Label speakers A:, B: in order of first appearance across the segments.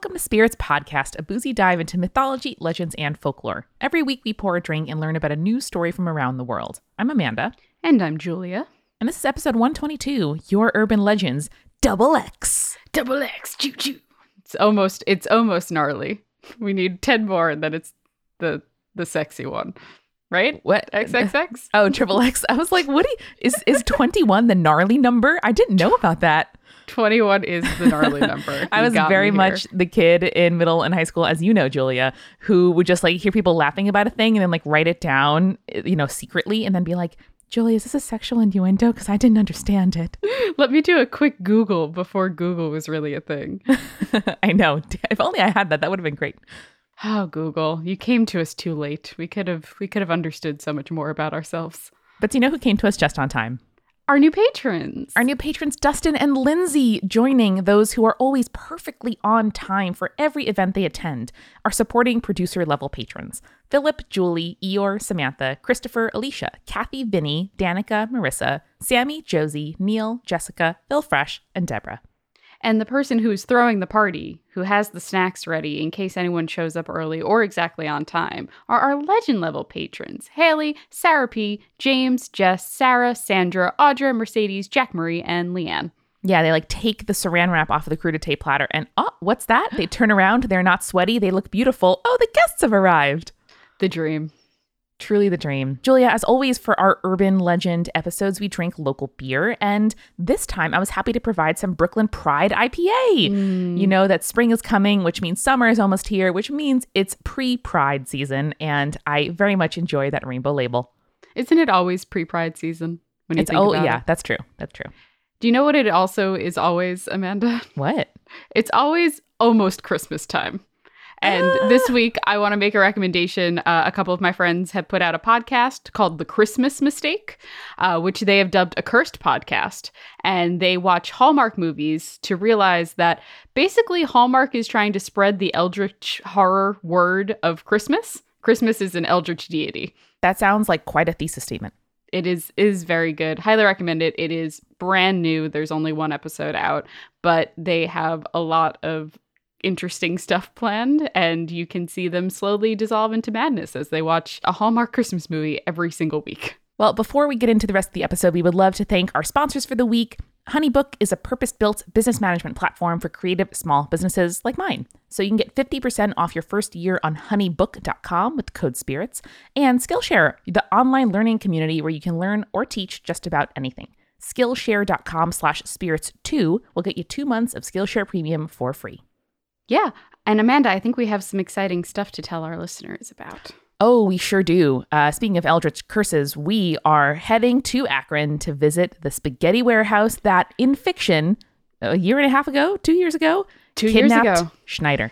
A: Welcome to Spirits Podcast, a boozy dive into mythology, legends, and folklore. Every week we pour a drink and learn about a new story from around the world. I'm Amanda.
B: And I'm Julia.
A: And this is episode 122 Your Urban Legends Double X.
B: Double X, choo choo. It's almost it's almost gnarly. We need 10 more and then it's the the sexy one. Right?
A: What?
B: XXX?
A: Oh, triple X. I was like, what you, is is 21 the gnarly number? I didn't know about that.
B: 21 is the gnarly number.
A: I was very much the kid in middle and high school, as you know, Julia, who would just like hear people laughing about a thing and then like write it down, eh, you know, secretly and then be like, Julia, is this a sexual innuendo? Because I didn't understand it.
B: Let me do a quick Google before Google was really a thing.
A: I know. If only I had that, that would have been great.
B: Oh, Google, you came to us too late. We could have we could have understood so much more about ourselves.
A: But do you know who came to us just on time?
B: Our new patrons.
A: Our new patrons, Dustin and Lindsay, joining those who are always perfectly on time for every event they attend, are supporting producer level patrons. Philip, Julie, Eeyore, Samantha, Christopher, Alicia, Kathy, Vinny, Danica, Marissa, Sammy, Josie, Neil, Jessica, Phil Fresh, and Deborah.
B: And the person who's throwing the party, who has the snacks ready in case anyone shows up early or exactly on time, are our legend level patrons Haley, Sarah P., James, Jess, Sarah, Sandra, Audra, Mercedes, Jack Marie, and Leanne.
A: Yeah, they like take the saran wrap off of the crudité platter and oh, what's that? They turn around, they're not sweaty, they look beautiful. Oh, the guests have arrived.
B: The dream.
A: Truly the dream. Julia, as always, for our urban legend episodes, we drink local beer. And this time I was happy to provide some Brooklyn Pride IPA. Mm. You know that spring is coming, which means summer is almost here, which means it's pre Pride season. And I very much enjoy that rainbow label.
B: Isn't it always pre Pride season?
A: When you it's, think oh, yeah, it? that's true. That's true.
B: Do you know what it also is always, Amanda?
A: What?
B: It's always almost Christmas time. And ah. this week, I want to make a recommendation. Uh, a couple of my friends have put out a podcast called The Christmas Mistake, uh, which they have dubbed a cursed podcast. And they watch Hallmark movies to realize that basically Hallmark is trying to spread the eldritch horror word of Christmas. Christmas is an eldritch deity.
A: That sounds like quite a thesis statement.
B: It is is very good. Highly recommend it. It is brand new. There's only one episode out, but they have a lot of interesting stuff planned, and you can see them slowly dissolve into madness as they watch a Hallmark Christmas movie every single week.
A: Well, before we get into the rest of the episode, we would love to thank our sponsors for the week. Honeybook is a purpose built business management platform for creative small businesses like mine. So you can get 50% off your first year on honeybook.com with code SPIRITS, and Skillshare, the online learning community where you can learn or teach just about anything. Skillshare.com slash spirits2 will get you two months of Skillshare Premium for free.
B: Yeah. And Amanda, I think we have some exciting stuff to tell our listeners about.
A: Oh, we sure do. Uh, speaking of Eldritch curses, we are heading to Akron to visit the spaghetti warehouse that, in fiction, a year and a half ago, two years ago,
B: two years ago,
A: Schneider.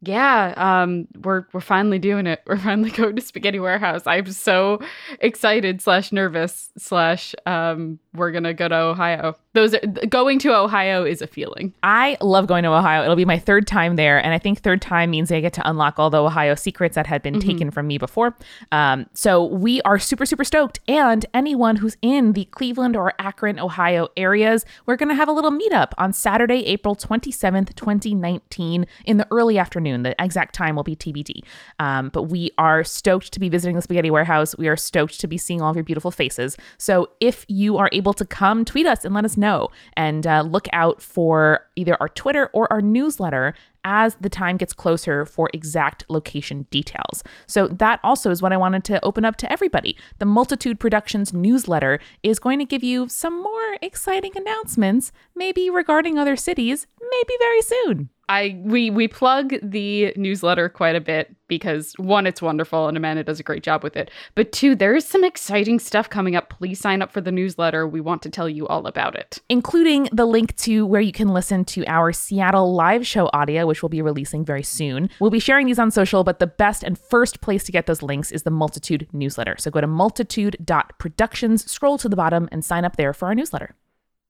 B: Yeah, um, we're we're finally doing it. We're finally going to Spaghetti Warehouse. I'm so excited slash nervous slash um, we're gonna go to Ohio. Those are, going to Ohio is a feeling.
A: I love going to Ohio. It'll be my third time there, and I think third time means I get to unlock all the Ohio secrets that had been mm-hmm. taken from me before. Um, so we are super super stoked. And anyone who's in the Cleveland or Akron, Ohio areas, we're gonna have a little meetup on Saturday, April 27th, 2019, in the early afternoon. The exact time will be TBD. Um, but we are stoked to be visiting the Spaghetti Warehouse. We are stoked to be seeing all of your beautiful faces. So if you are able to come, tweet us and let us know. And uh, look out for either our Twitter or our newsletter as the time gets closer for exact location details. So, that also is what I wanted to open up to everybody. The Multitude Productions newsletter is going to give you some more exciting announcements, maybe regarding other cities, maybe very soon.
B: I we we plug the newsletter quite a bit because one, it's wonderful and Amanda does a great job with it. But two, there is some exciting stuff coming up. Please sign up for the newsletter. We want to tell you all about it,
A: including the link to where you can listen to our Seattle live show audio, which we'll be releasing very soon. We'll be sharing these on social, but the best and first place to get those links is the Multitude newsletter. So go to multitude.productions, scroll to the bottom, and sign up there for our newsletter.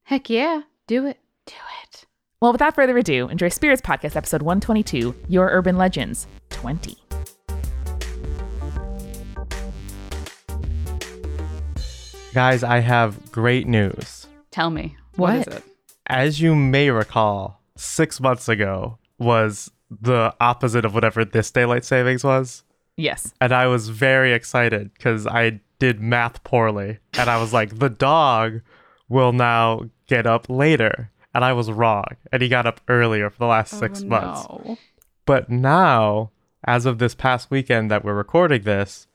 B: Heck yeah, do it.
A: Do it. Well, without further ado, enjoy Spirits Podcast episode 122 Your Urban Legends 20.
C: Guys, I have great news.
B: Tell me. what, what is it?
C: As you may recall, six months ago was the opposite of whatever this daylight savings was.
A: Yes.
C: And I was very excited because I did math poorly. And I was like, the dog will now get up later. And I was wrong. And he got up earlier for the last oh, six
B: Oh,
C: months.
B: no.
C: But now, as of this past weekend that we're recording this,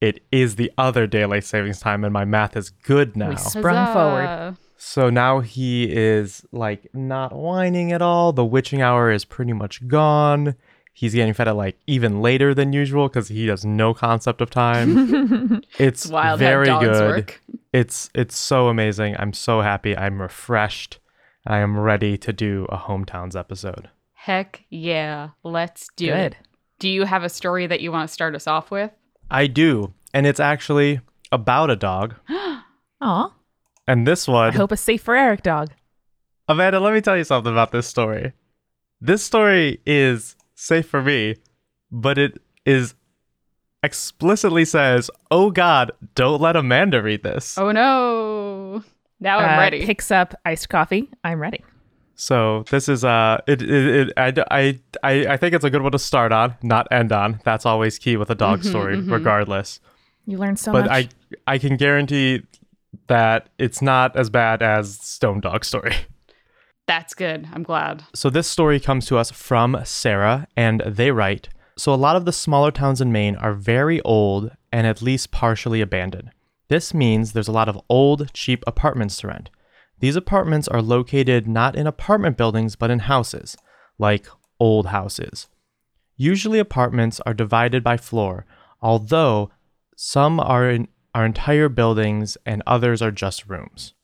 C: it is the other daylight savings time, and my math is good now.
A: We Sprung forward.
C: So now he is like not whining at all. The witching hour is pretty much gone. He's getting fed at like even later than usual because he has no concept of time. it's
B: It's wild
C: very good.
B: work.
C: It's it's so amazing. I'm so happy. I'm refreshed. I am ready to do a hometowns episode.
B: Heck yeah. Let's do
A: Good.
B: it. Do you have a story that you want to start us off with?
C: I do, and it's actually about a dog.
A: Aw.
C: And this one,
A: I hope a safe for Eric dog.
C: Amanda, let me tell you something about this story. This story is safe for me, but it is explicitly says, "Oh God, don't let Amanda read this."
B: Oh no. Now I'm
A: Uh,
B: ready.
A: Picks up iced coffee. I'm ready.
C: So this is uh, it, it, it I, I, I, I think it's a good one to start on, not end on. That's always key with a dog story, regardless.
A: You learn so
C: but
A: much.
C: I, I can guarantee that it's not as bad as Stone Dog story.
B: That's good. I'm glad.
C: So this story comes to us from Sarah, and they write So a lot of the smaller towns in Maine are very old and at least partially abandoned. This means there's a lot of old, cheap apartments to rent. These apartments are located not in apartment buildings but in houses, like old houses. Usually, apartments are divided by floor, although some are in are entire buildings and others are just rooms.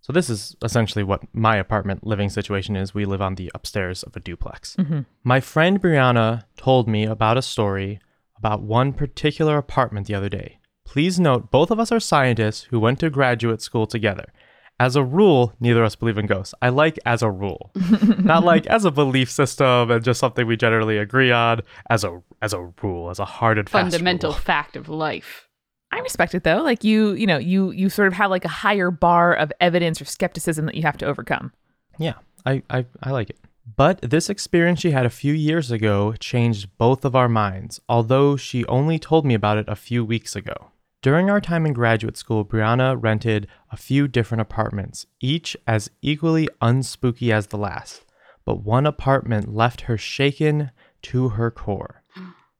C: So this is essentially what my apartment living situation is. We live on the upstairs of a duplex. Mm-hmm. My friend Brianna told me about a story about one particular apartment the other day. Please note, both of us are scientists who went to graduate school together. As a rule, neither of us believe in ghosts. I like as a rule, not like as a belief system and just something we generally agree on. As a as a rule, as a hard and fast
B: Fundamental
C: rule.
B: fact of life.
A: I respect it though. Like you, you know, you you sort of have like a higher bar of evidence or skepticism that you have to overcome.
C: Yeah, I, I, I like it. But this experience she had a few years ago changed both of our minds, although she only told me about it a few weeks ago. During our time in graduate school, Brianna rented a few different apartments, each as equally unspooky as the last. But one apartment left her shaken to her core.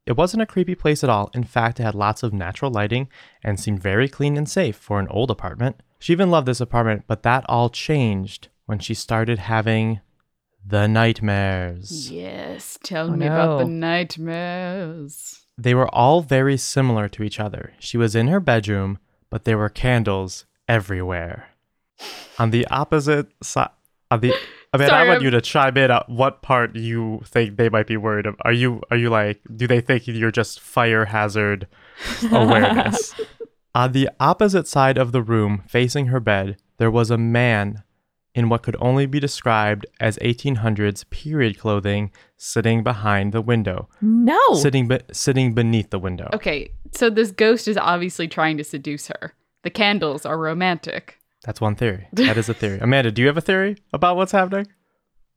C: It wasn't a creepy place at all. In fact, it had lots of natural lighting and seemed very clean and safe for an old apartment. She even loved this apartment, but that all changed when she started having the nightmares.
B: Yes. Tell
A: Oh,
B: me about the
A: oh,
B: nightmares.
C: They were all very similar to each other. She was in her bedroom, but there were candles everywhere. On the opposite side, on the I mean, I want
B: I'm-
C: you to chime in on what part you think they might be worried of. Are you are you like do they think you're just fire hazard awareness? on the opposite side of the room, facing her bed, there was a man in what could only be described as 1800s period clothing sitting behind the window
A: No.
C: sitting be- sitting beneath the window.
B: Okay, so this ghost is obviously trying to seduce her. The candles are romantic.
C: That's one theory. That is a theory. Amanda, do you have a theory about what's happening?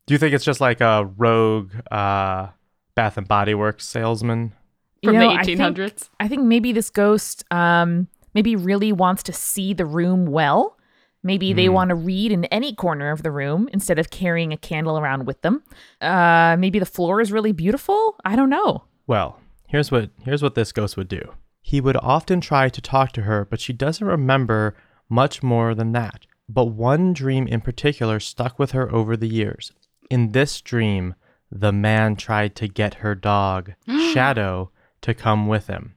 C: Do you think it's just like a rogue uh, Bath and Body Works salesman?
B: From
A: You know,
B: the
A: I think-
B: 1800s?
A: I think maybe this ghost um maybe really wants to see the room well. Maybe they want to read in any corner of the room instead of carrying a candle around with them. Uh maybe the floor is really beautiful. I don't know.
C: Well, here's what here's what this ghost would do. He would often try to talk to her, but she doesn't remember much more than that. But one dream in particular stuck with her over the years. In this dream, the man tried to get her dog, Shadow, to come with him.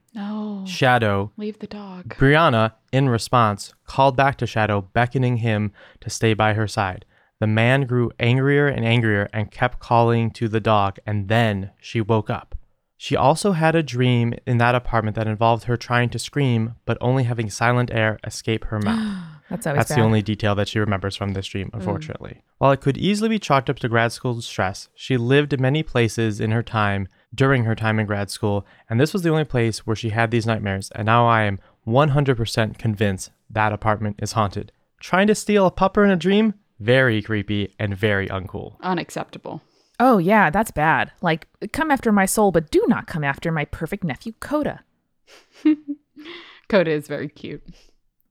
C: Shadow
B: Leave the dog.
C: Brianna, in response, called back to Shadow, beckoning him to stay by her side. The man grew angrier and angrier and kept calling to the dog, and then she woke up. She also had a dream in that apartment that involved her trying to scream, but only having silent air escape her mouth.
A: That's always
C: That's the only detail that she remembers from this dream, mm. unfortunately. While it could easily be chalked up to grad school stress, she lived in many places in her time during her time in grad school, and this was the only place where she had these nightmares, and now I am 100% convinced that apartment is haunted. Trying to steal a pupper in a dream? Very creepy and very uncool.
B: Unacceptable.
A: Oh, yeah, that's bad. Like, come after my soul, but do not come after my perfect nephew, Coda.
B: Coda is very cute.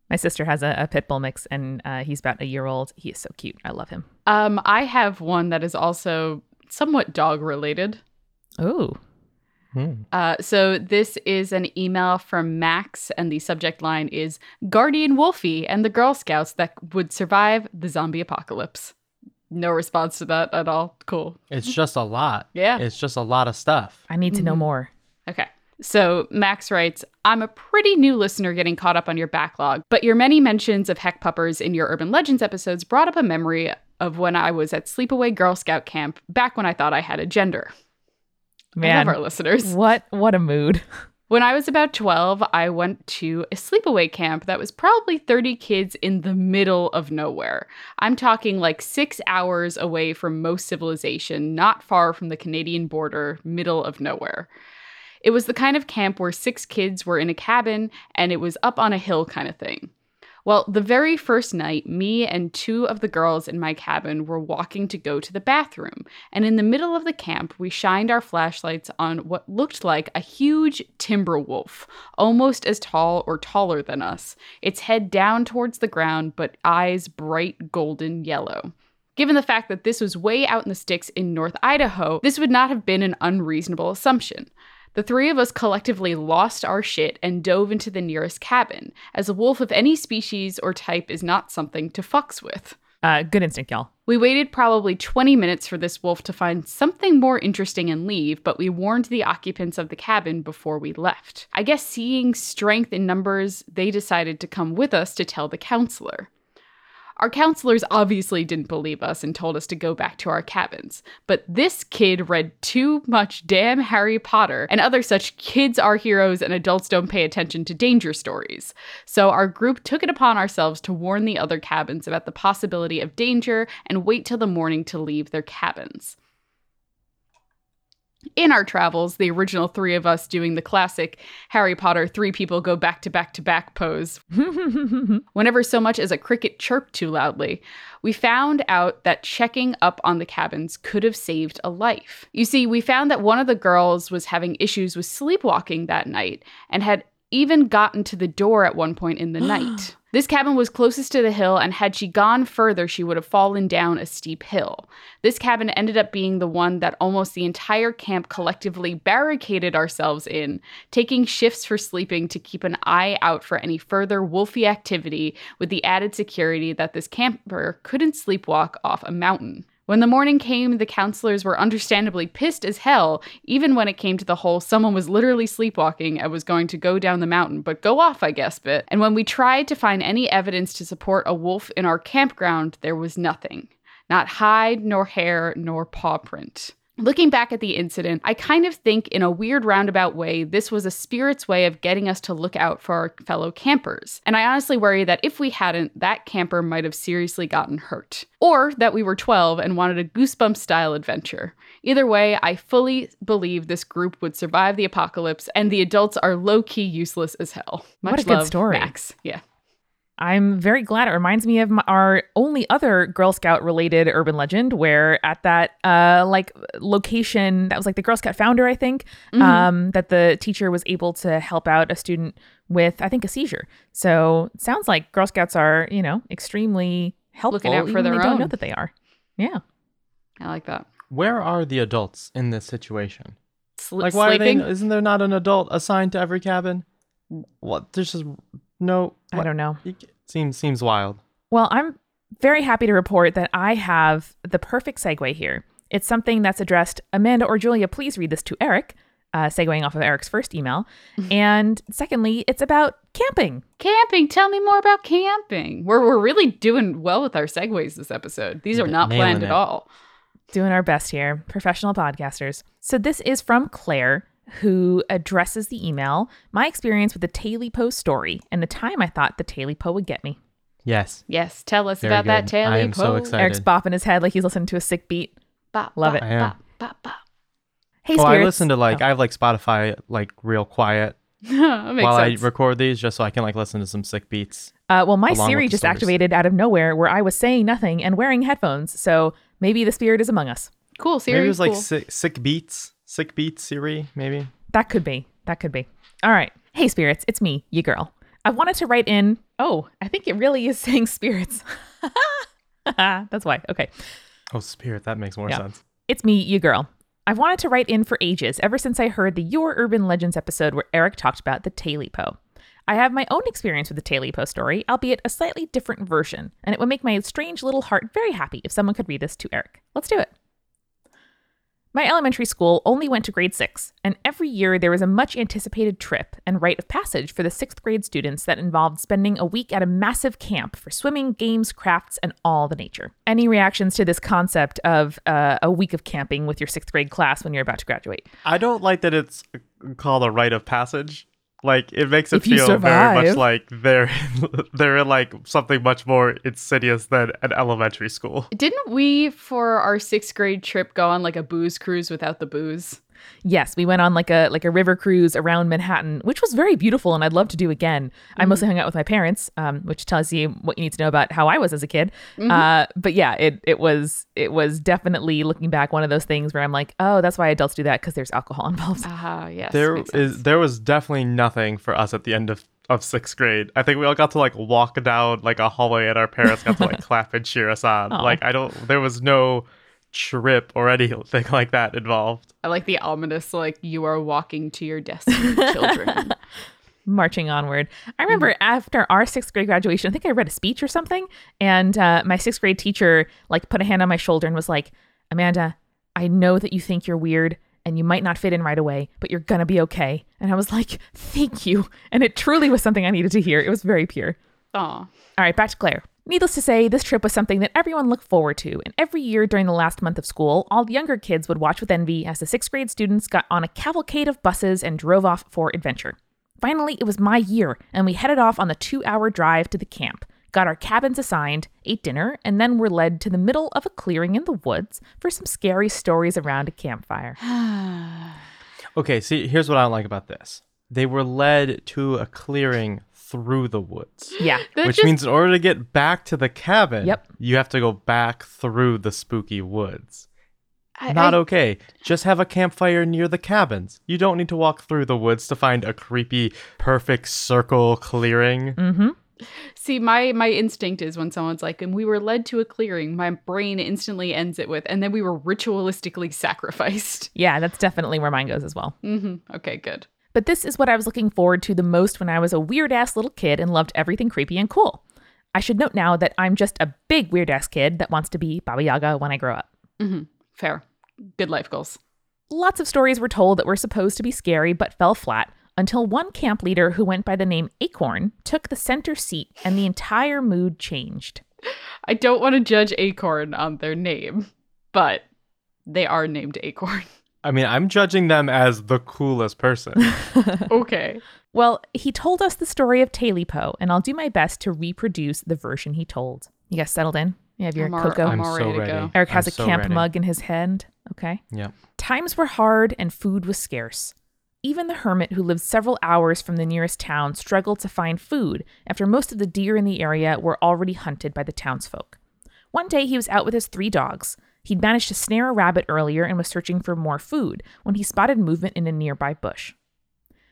A: My sister has a, a pit bull mix, and uh, he's about a year old. He is so cute. I love him.
B: Um, I have one that is also somewhat dog related.
A: Oh,
C: Hmm.
B: Uh, so this is an email from Max, and the subject line is Guardian Wolfie and the Girl Scouts that would survive the zombie apocalypse. No response to that at all. Cool.
C: It's just a lot.
B: Yeah.
C: It's just a lot of stuff.
A: I need to know more.
B: Okay. So Max writes, I'm a pretty new listener getting caught up on your backlog, but your many mentions of heck puppers in your urban legends episodes brought up a memory of when I was at Sleepaway Girl Scout camp back when I thought I had a gender.
A: Man,
B: our listeners.
A: what what a mood.
B: When I was about 12, I went to a sleepaway camp that was probably 30 kids in the middle of nowhere. I'm talking like six hours away from most civilization, not far from the Canadian border, middle of nowhere. It was the kind of camp where six kids were in a cabin and it was up on a hill kind of thing. Well, the very first night, me and two of the girls in my cabin were walking to go to the bathroom, and in the middle of the camp, we shined our flashlights on what looked like a huge timber wolf, almost as tall or taller than us, its head down towards the ground, but eyes bright golden yellow. Given the fact that this was way out in the sticks in North Idaho, this would not have been an unreasonable assumption. The three of us collectively lost our shit and dove into the nearest cabin, as a wolf of any species or type is not something to fucks with.
A: Uh, good instinct, y'all.
B: We waited probably 20 minutes for this wolf to find something more interesting and leave, but we warned the occupants of the cabin before we left. I guess seeing strength in numbers, they decided to come with us to tell the counselor. Our counselors obviously didn't believe us and told us to go back to our cabins. But this kid read too much damn Harry Potter and other such kids are heroes and adults don't pay attention to danger stories. So our group took it upon ourselves to warn the other cabins about the possibility of danger and wait till the morning to leave their cabins. In our travels, the original three of us doing the classic Harry Potter three people go back to back to back pose whenever so much as a cricket chirped too loudly, we found out that checking up on the cabins could have saved a life. You see, we found that one of the girls was having issues with sleepwalking that night and had even gotten to the door at one point in the night. This cabin was closest to the hill, and had she gone further, she would have fallen down a steep hill. This cabin ended up being the one that almost the entire camp collectively barricaded ourselves in, taking shifts for sleeping to keep an eye out for any further wolfy activity, with the added security that this camper couldn't sleepwalk off a mountain. When the morning came, the counselors were understandably pissed as hell, even when it came to the whole someone was literally sleepwalking and was going to go down the mountain, but go off, I guess, bit. And when we tried to find any evidence to support a wolf in our campground, there was nothing. Not hide, nor hair, nor paw print. Looking back at the incident, I kind of think, in a weird roundabout way, this was a spirit's way of getting us to look out for our fellow campers. And I honestly worry that if we hadn't, that camper might have seriously gotten hurt. Or that we were 12 and wanted a goosebump style adventure. Either way, I fully believe this group would survive the apocalypse, and the adults are low key useless as hell. Much
A: What a good story.
B: Max. Yeah.
A: I'm very glad. It reminds me of my, our only other Girl Scout related urban legend, where at that uh like location that was like the Girl Scout founder, I think, um, that the teacher was able to help out a student with, I think, a seizure. So sounds like Girl Scouts are, you know, extremely helpful.
B: Looking out for
A: even when
B: their
A: they don't know that they are. Yeah.
B: I like that.
C: Where are the adults in this situation?
B: Sl-
C: Like, why
B: sleeping?
C: are they? Isn't there not an adult assigned to every cabin? What? There's just no.
A: I don't know.
C: it Seems seems wild.
A: Well, I'm very happy to report that I have the perfect segue here. It's something that's addressed. Amanda or Julia, please read this to Eric, uh, segueing off of Eric's first email. and secondly, it's about camping.
B: Camping. Tell me more about camping. We're, we're really doing well with our segues this episode. These are not
C: nailing
B: planned
C: it.
B: at all.
A: Doing our best here, professional podcasters. So this is from Claire, who addresses the email my experience with the Taily Poe story and the time I thought the Taily Poe would get me.
C: Yes.
B: Yes, tell us
C: Very
B: about that
C: good.
B: tail.
C: I am so excited.
A: Eric's bopping his head like he's listening to a sick beat. Love it.
C: I am.
A: Hey,
C: oh, I listen to like
A: Oh.
C: I have like Spotify like real quiet while
B: sense.
C: I record these, just so I can like listen to some sick beats.
A: Uh, well, my Siri just
C: stories.
A: activated out of nowhere where I was saying nothing and wearing headphones. So maybe the spirit is among us.
B: Cool. Siri.
C: maybe it was like sick, sick beats, sick beats Siri, maybe.
A: That could be. That could be. All right. Hey, spirits, it's me, you girl. I wanted to write in. Oh, I think it really is saying spirits. That's why. Okay.
C: Oh, spirit, that makes more
A: Yeah.
C: sense.
A: It's me, you girl. I've wanted to write in for ages, ever since I heard the Your Urban Legends episode where Eric talked about the Talipo. I have my own experience with the Talipo story, albeit a slightly different version, and it would make my strange little heart very happy if someone could read this to Eric. Let's do it. My elementary school only went to grade six, and every year there was a much anticipated trip and rite of passage for the sixth grade students that involved spending a week at a massive camp for swimming, games, crafts, and all the nature. Any reactions to this concept of uh, a week of camping with your sixth grade class when you're about to graduate?
C: I don't like that it's called a rite of passage. Like it makes it
A: If
C: feel very much like they're they're in like something much more insidious than an elementary school.
B: Didn't we, for our sixth grade trip, go on like a booze cruise without the booze?
A: Yes, we went on like a like a river cruise around Manhattan, which was very beautiful, and I'd love to do again. I mostly hung out with my parents, um, which tells you what you need to know about how I was as a kid. Uh, but yeah, it it was it was definitely looking back one of those things where I'm like, oh, that's why adults do that because there's alcohol involved.
B: Ah, yes.
C: There
B: makes
C: is there was definitely nothing for us at the end of of sixth grade. I think we all got to like walk down like a hallway, and our parents got to like clap and cheer us on.
A: Aw.
C: Like I don't, there was no trip or anything like that involved.
B: I like the ominous, like, you are walking to your destiny, children.
A: marching onward. I remember after our sixth grade graduation, I think I read a speech or something, and uh, my sixth grade teacher like put a hand on my shoulder and was like, "Amanda, I know that you think you're weird." And you might not fit in right away, but you're gonna be okay. And I was like, thank you. And it truly was something I needed to hear. It was very pure.
B: Aw.
A: All right, back to Claire. Needless to say, this trip was something that everyone looked forward to, and every year during the last month of school, all the younger kids would watch with envy as the sixth grade students got on a cavalcade of buses and drove off for adventure. Finally, it was my year, and we headed off on the two hour drive to the camp, got our cabins assigned, ate dinner, and then were led to the middle of a clearing in the woods for some scary stories around a campfire.
C: Okay, see, here's what I don't like about this. They were led to a clearing through the woods.
A: Yeah.
B: That
C: Which
B: just-
C: means in order to get back to the cabin,
A: Yep.
C: you have to go back through the spooky woods.
B: I-
C: Not
B: I-
C: okay. Just have a campfire near the cabins. You don't need to walk through the woods to find a creepy, perfect circle clearing.
A: Mm-hmm.
B: See, my my instinct is when someone's like, and we were led to a clearing, my brain instantly ends it with, and then we were ritualistically sacrificed.
A: Yeah, that's definitely where mine goes as well.
B: hmm Okay, good.
A: But this is what I was looking forward to the most when I was a weird ass little kid and loved everything creepy and cool. I should note now that I'm just a big weird ass kid that wants to be Baba Yaga when I grow up.
B: hmm Fair. Good life goals.
A: Lots of stories were told that were supposed to be scary but fell flat until one camp leader who went by the name Acorn took the center seat and the entire mood changed.
B: I don't want to judge Acorn on their name, but they are named Acorn.
C: I mean, I'm judging them as the coolest person.
B: okay.
A: Well, he told us the story of Talipo, and I'll do my best to reproduce the version he told. You guys settled in? You have your
B: I'm
A: cocoa?
B: I'm
C: I'm
B: all
C: so
B: ready to
C: ready.
B: go.
A: Eric has
C: I'm
A: a
C: so
A: camp
C: ready.
A: mug in his hand. Okay.
C: yeah.
A: Times were hard and food was scarce. Even the hermit, who lived several hours from the nearest town, struggled to find food after most of the deer in the area were already hunted by the townsfolk. One day he was out with his three dogs. He'd managed to snare a rabbit earlier and was searching for more food when he spotted movement in a nearby bush.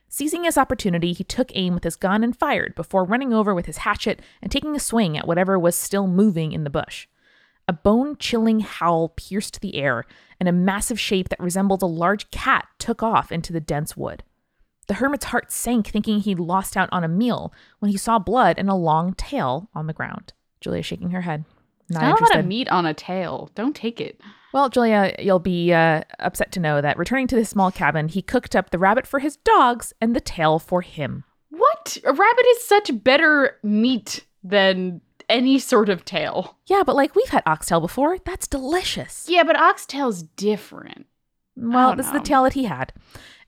A: Seizing his opportunity, he took aim with his gun and fired before running over with his hatchet and taking a swing at whatever was still moving in the bush. A bone chilling howl pierced the air, and a massive shape that resembled a large cat took off into the dense wood. The hermit's heart sank, thinking he'd lost out on a meal, when he saw blood and a long tail on the ground. Julia shaking her head. Not
B: Not a lot
A: interested.
B: of meat on a tail. Don't take it.
A: Well, Julia, you'll be uh, upset to know that returning to the small cabin, he cooked up the rabbit for his dogs and the tail for him.
B: What? A rabbit is such better meat than any sort of tail.
A: Yeah, but like we've had oxtail before. That's delicious.
B: Yeah, but oxtail's different.
A: Well,
B: don't
A: this is the tail that he had.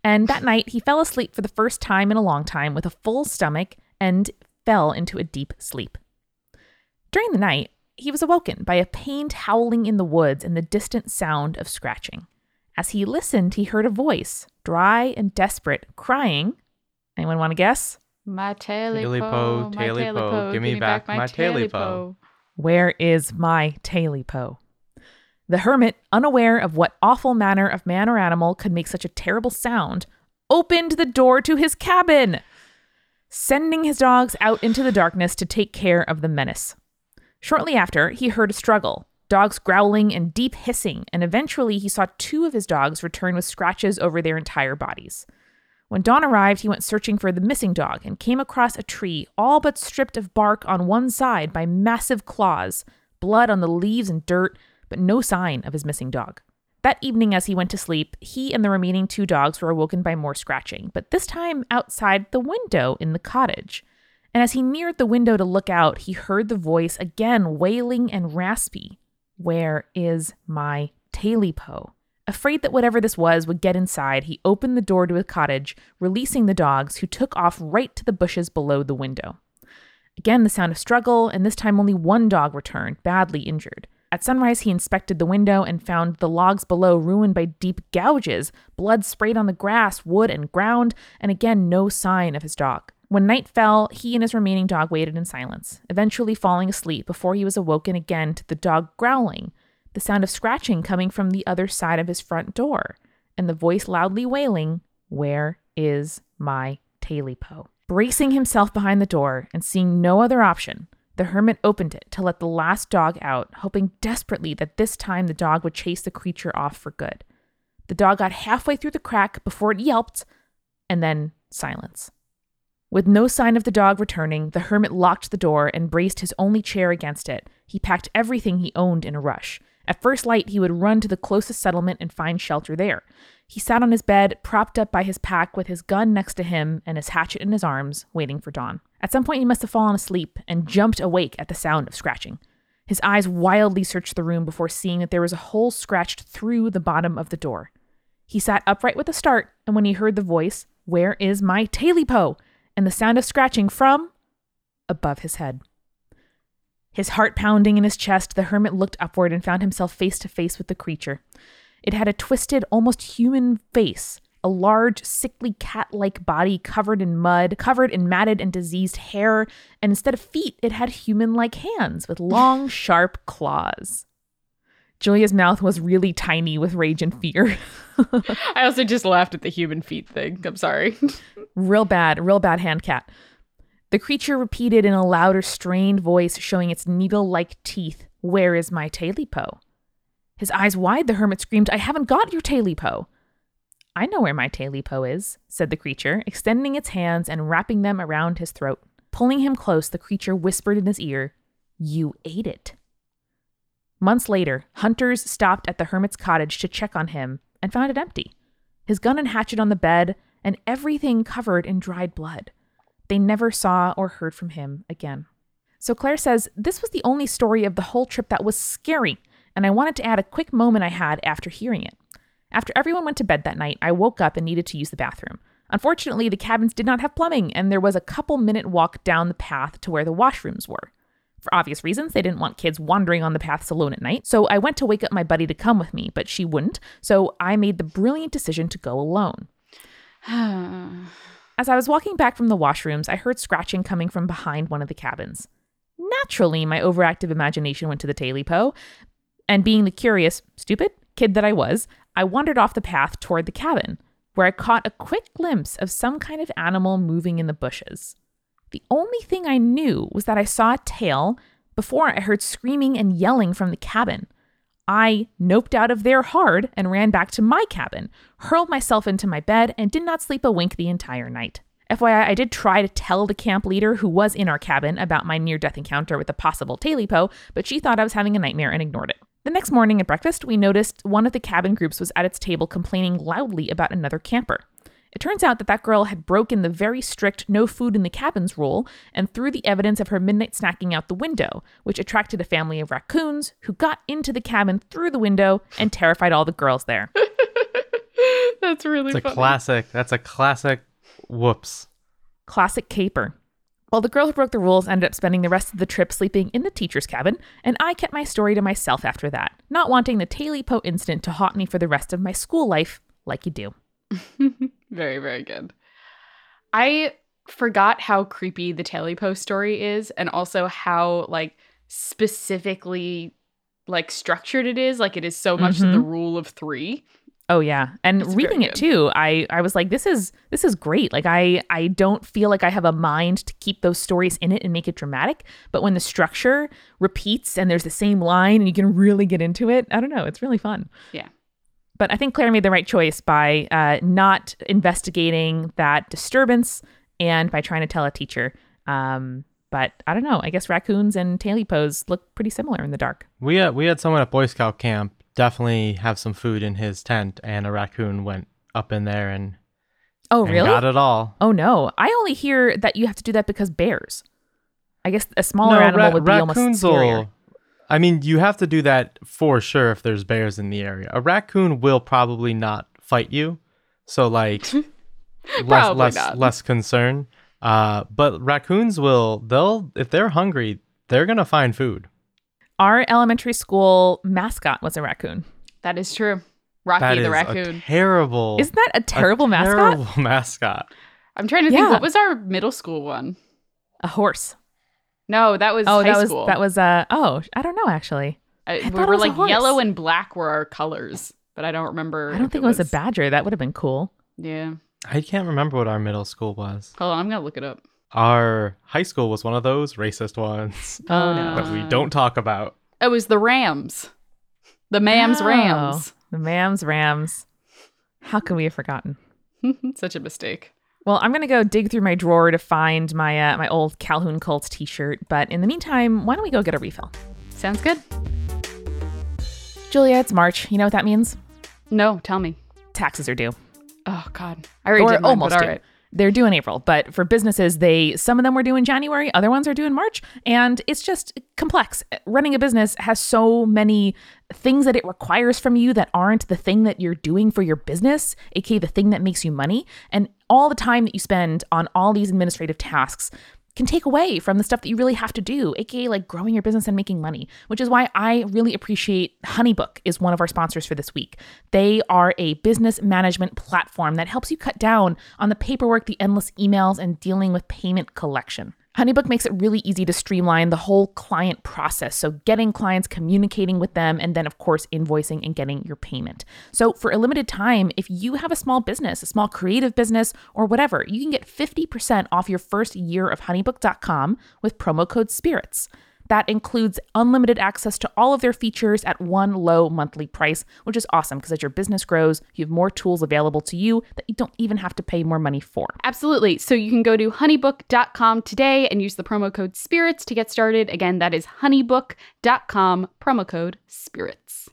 A: And that night, he fell asleep for the first time in a long time with a full stomach and fell into a deep sleep. During the night, he was awoken by a pained howling in the woods and the distant sound of scratching. As he listened, he heard a voice, dry and desperate, crying. Anyone want to guess?
B: My taily
C: Taily po, taily po, give me back my taily po.
A: Where is my taily po? The hermit, unaware of what awful manner of man or animal could make such a terrible sound, opened the door to his cabin, sending his dogs out into the darkness to take care of the menace. Shortly after, he heard a struggle, dogs growling and deep hissing, and eventually he saw two of his dogs return with scratches over their entire bodies. When dawn arrived, he went searching for the missing dog and came across a tree all but stripped of bark on one side by massive claws, blood on the leaves and dirt, but no sign of his missing dog. That evening, as he went to sleep, he and the remaining two dogs were awoken by more scratching, but this time outside the window in the cottage. And as he neared the window to look out, he heard the voice again wailing and raspy Where is my Tailipo? Afraid that whatever this was would get inside, he opened the door to his cottage, releasing the dogs, who took off right to the bushes below the window. Again, the sound of struggle, and this time only one dog returned, badly injured. At sunrise, he inspected the window and found the logs below ruined by deep gouges, blood sprayed on the grass, wood, and ground, and again, no sign of his dog. When night fell, he and his remaining dog waited in silence, eventually falling asleep before he was awoken again to the dog growling, the sound of scratching coming from the other side of his front door, and the voice loudly wailing, Where is my Tailipo? Bracing himself behind the door and seeing no other option, the hermit opened it to let the last dog out, hoping desperately that this time the dog would chase the creature off for good. The dog got halfway through the crack before it yelped, and then silence. With no sign of the dog returning, the hermit locked the door and braced his only chair against it. He packed everything he owned in a rush. At first light, he would run to the closest settlement and find shelter there. He sat on his bed, propped up by his pack with his gun next to him and his hatchet in his arms, waiting for dawn. At some point, he must have fallen asleep and jumped awake at the sound of scratching. His eyes wildly searched the room before seeing that there was a hole scratched through the bottom of the door. He sat upright with a start, and when he heard the voice, Where is my Tailipo? And the sound of scratching from above his head. His heart pounding in his chest, the hermit looked upward and found himself face to face with the creature. It had a twisted, almost human face, a large, sickly cat like body covered in mud, covered in matted and diseased hair, and instead of feet, it had human like hands with long, sharp claws. Julia's mouth was really tiny with rage and fear.
B: I also just laughed at the human feet thing. I'm sorry.
A: real bad, real bad hand cat. The creature repeated in a louder, strained voice, showing its needle like teeth, Where is my Tailipo? His eyes wide, the hermit screamed, I haven't got your Tailipo. I know where my Tailipo is, said the creature, extending its hands and wrapping them around his throat. Pulling him close, the creature whispered in his ear, You ate it. Months later, hunters stopped at the hermit's cottage to check on him and found it empty. His gun and hatchet on the bed, and everything covered in dried blood. They never saw or heard from him again. So Claire says, This was the only story of the whole trip that was scary, and I wanted to add a quick moment I had after hearing it. After everyone went to bed that night, I woke up and needed to use the bathroom. Unfortunately, the cabins did not have plumbing, and there was a couple minute walk down the path to where the washrooms were. For obvious reasons, they didn't want kids wandering on the paths alone at night, so I went to wake up my buddy to come with me, but she wouldn't, so I made the brilliant decision to go alone. As I was walking back from the washrooms, I heard scratching coming from behind one of the cabins. Naturally, my overactive imagination went to the Tailipo, and being the curious, stupid kid that I was, I wandered off the path toward the cabin, where I caught a quick glimpse of some kind of animal moving in the bushes. The only thing I knew was that I saw a tail before I heard screaming and yelling from the cabin. I noped out of there hard and ran back to my cabin, hurled myself into my bed, and did not sleep a wink the entire night. FYI, I did try to tell the camp leader who was in our cabin about my near death encounter with a possible Tailipo, but she thought I was having a nightmare and ignored it. The next morning at breakfast, we noticed one of the cabin groups was at its table complaining loudly about another camper. It turns out that that girl had broken the very strict no food in the cabins rule and threw the evidence of her midnight snacking out the window, which attracted a family of raccoons who got into the cabin through the window and terrified all the girls there.
B: That's really
C: It's a
B: funny.
C: classic. That's a classic. Whoops.
A: Classic caper. Well, the girl who broke the rules ended up spending the rest of the trip sleeping in the teacher's cabin, and I kept my story to myself after that, not wanting the Tailipo incident to haunt me for the rest of my school life, like you do.
B: very, very good. I forgot how creepy the Tailipo story is, and also how like specifically like structured it is. Like it is so much the
A: Mhm.
B: rule of three.
A: Oh yeah. And
B: It's
A: reading it too, I I was like this is this is great. Like I I don't feel like I have a mind to keep those stories in it and make it dramatic, but when the structure repeats and there's the same line and you can really get into it, I don't know, it's really fun.
B: Yeah.
A: But I think Claire made the right choice by uh, not investigating that disturbance and by trying to tell a teacher. Um, but I don't know. I guess raccoons and taily pose look pretty similar in the dark.
C: We had, we had someone at Boy Scout camp definitely have some food in his tent, and a raccoon went up in there and,
A: Oh,
C: and
A: really?
C: got it all.
A: Oh no! I only hear that you have to do that because bears. I guess a smaller
C: No,
A: animal
C: ra-
A: would be almost scarier.
C: will- I mean, you have to do that for sure if there's bears in the area. A raccoon will probably not fight you, so like less less
B: not.
C: less concern. Uh, but raccoons will they'll if they're hungry, they're gonna find food.
A: Our elementary school mascot was a raccoon.
B: That is true. Rocky
C: That
B: the
C: is
B: raccoon.
C: Terrible,
A: Isn't that a
C: a
A: terrible mascot?
C: Terrible mascot.
B: I'm trying to think.
A: Yeah.
B: What was our middle school one?
A: A horse.
B: No, that was
A: Oh,
B: high
A: that was
B: school.
A: that was uh oh I don't know actually.
B: Uh, we
A: thought it
B: were
A: was a
B: like
A: horse.
B: yellow and black were our colors, but I don't remember.
A: I don't think it was, a badger. That would have been cool.
B: Yeah.
C: I can't remember what our middle school was.
B: Hold on, I'm gonna look it up.
C: Our high school was one of those racist ones
A: Oh, no.
C: that we don't talk about.
B: It was the Rams. The Mams
A: Oh,
B: Rams.
A: The Mams Rams. How can we have forgotten?
B: Such a mistake.
A: Well, I'm gonna go dig through my drawer to find my uh, my old Calhoun Colts T-shirt. But in the meantime, why don't we go get a refill?
B: Sounds good.
A: Julia, it's March. You know what that means?
B: No, tell me.
A: Taxes are due.
B: Oh God, I already
A: or
B: did mine,
A: almost
B: but all right.
A: They're due in April, but for businesses, they some of them were due in January, other ones are due in March, and it's just complex. Running a business has so many things that it requires from you that aren't the thing that you're doing for your business, aka the thing that makes you money, and all the time that you spend on all these administrative tasks can take away from the stuff that you really have to do, aka like growing your business and making money, which is why I really appreciate Honeybook is one of our sponsors for this week. They are a business management platform that helps you cut down on the paperwork, the endless emails, and dealing with payment collection. Honeybook makes it really easy to streamline the whole client process. So, getting clients, communicating with them, and then, of course, invoicing and getting your payment. So, for a limited time, if you have a small business, a small creative business, or whatever, you can get 50% off your first year of honeybook.com with promo code SPIRITS. That includes unlimited access to all of their features at one low monthly price, which is awesome because as your business grows, you have more tools available to you that you don't even have to pay more money for.
B: Absolutely. So you can go to honeybook.com today and use the promo code SPIRITS to get started. Again, that is honeybook.com, promo code SPIRITS.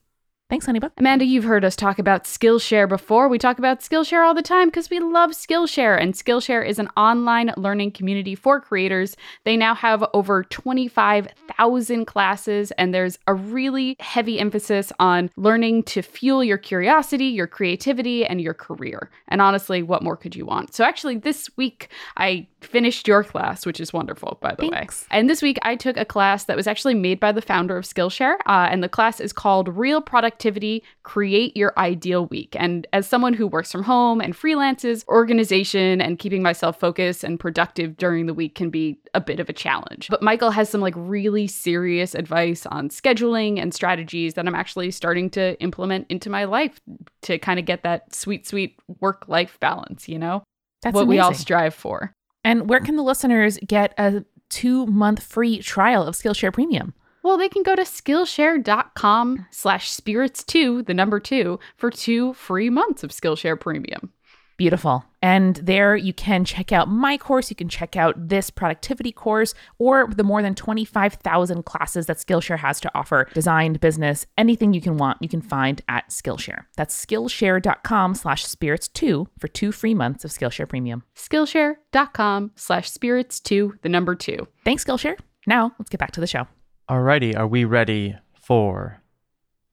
A: Thanks, Honeybook.
B: Amanda, you've heard us talk about Skillshare before. We talk about Skillshare all the time because we love Skillshare. And Skillshare is an online learning community for creators. They now have over 25,000 classes, and there's a really heavy emphasis on learning to fuel your curiosity, your creativity, and your career. And honestly, what more could you want? So, actually, this week I finished your class, which is wonderful, by the
A: Thanks.
B: way. And this week I took a class that was actually made by the founder of Skillshare, uh, and the class is called Real Productivity Create Your Ideal Week. And as someone who works from home and freelances, organization and keeping myself focused and productive during the week can be a bit of a challenge. But Michael has some like really serious advice on scheduling and strategies that I'm actually starting to implement into my life to kind of get that sweet, sweet work life balance, you know?
A: That's
B: what we all strive for.
A: And where can the listeners get a two month free trial of Skillshare Premium?
B: Well, they can go to Skillshare.com slash spirits two, the number two, for two free months of Skillshare Premium.
A: Beautiful. And there you can check out my course, you can check out this productivity course, or the more than 25,000 classes that Skillshare has to offer. Design, business, anything you can want, you can find at Skillshare. That's skillshare.com slash spirits2 for two free months of Skillshare Premium.
B: Skillshare.com slash spirits two, the number two.
A: Thanks, Skillshare. Now let's get back to the show.
C: Alrighty, are we ready for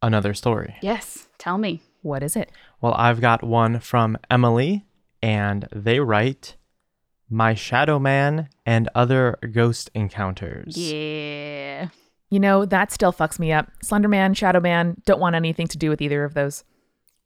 C: another story?
B: Yes, tell me.
A: What is it?
C: Well, I've got one from Emily, and they write My Shadow Man and Other Ghost Encounters.
B: Yeah.
A: You know, that still fucks me up. Slenderman, Shadow Man, don't want anything to do with either of those.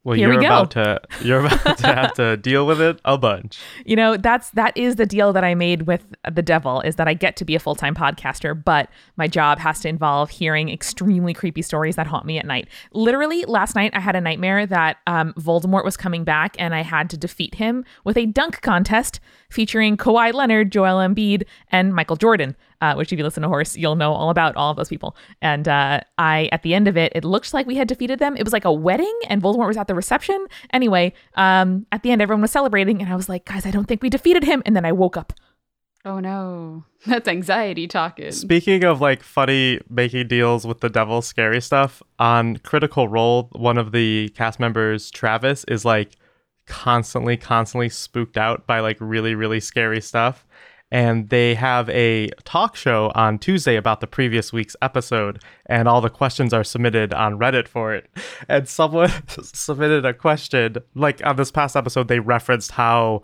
C: Well,
A: Here
C: you're
A: go.
C: about to you're about to have to deal with it a bunch.
A: You know, that's that is the deal that I made with the devil is that I get to be a full-time podcaster, but my job has to involve hearing extremely creepy stories that haunt me at night. Literally, last night I had a nightmare that um, Voldemort was coming back and I had to defeat him with a dunk contest featuring Kawhi Leonard, Joel Embiid, and Michael Jordan. Uh, which, if you listen to Horse, you'll know all about all of those people. And uh, I, at the end of it, it looked like we had defeated them. It was like a wedding, and Voldemort was at the reception. Anyway, um, at the end, everyone was celebrating, and I was like, guys, I don't think we defeated him. And then I woke up.
B: Oh no. That's anxiety talking.
C: Speaking of like funny making deals with the devil, scary stuff on Critical Role, one of the cast members, Travis, is like constantly, constantly spooked out by like really, really scary stuff. And they have a talk show on Tuesday about the previous week's episode, and all the questions are submitted on Reddit for it. And someone submitted a question, like on this past episode, they referenced how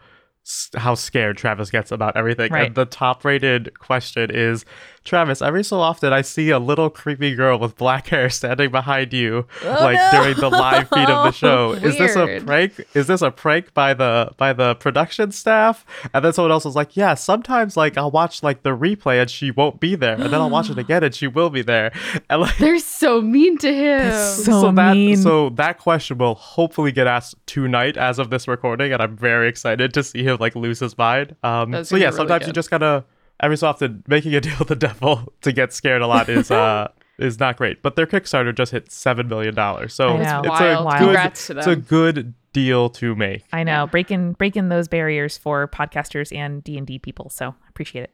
C: how scared Travis gets about everything.
A: Right.
C: And the top rated question is Travis, every so often I see a little creepy girl with black hair standing behind you like
A: no.
C: during the live feed of the show. Is this a prank? Is this a prank by the by the production staff? And then someone else was like, Yeah, sometimes like I'll watch like the replay and she won't be there. And then I'll watch it again and she will be there. And like
B: They're so mean to him.
A: So
C: that
A: mean.
C: so that question will hopefully get asked tonight as of this recording, and I'm very excited to see him like lose his mind. Um, so yeah,
B: really
C: sometimes you just gotta every so often making a deal with the devil to get scared a lot is uh is not great. But their Kickstarter just hit seven million dollars, so
A: I
C: it's,
A: know.
C: it's
B: Wild.
C: a good
B: Congrats to
C: it's a good deal to make.
A: I know breaking breaking those barriers for podcasters and D and D people. So I appreciate it.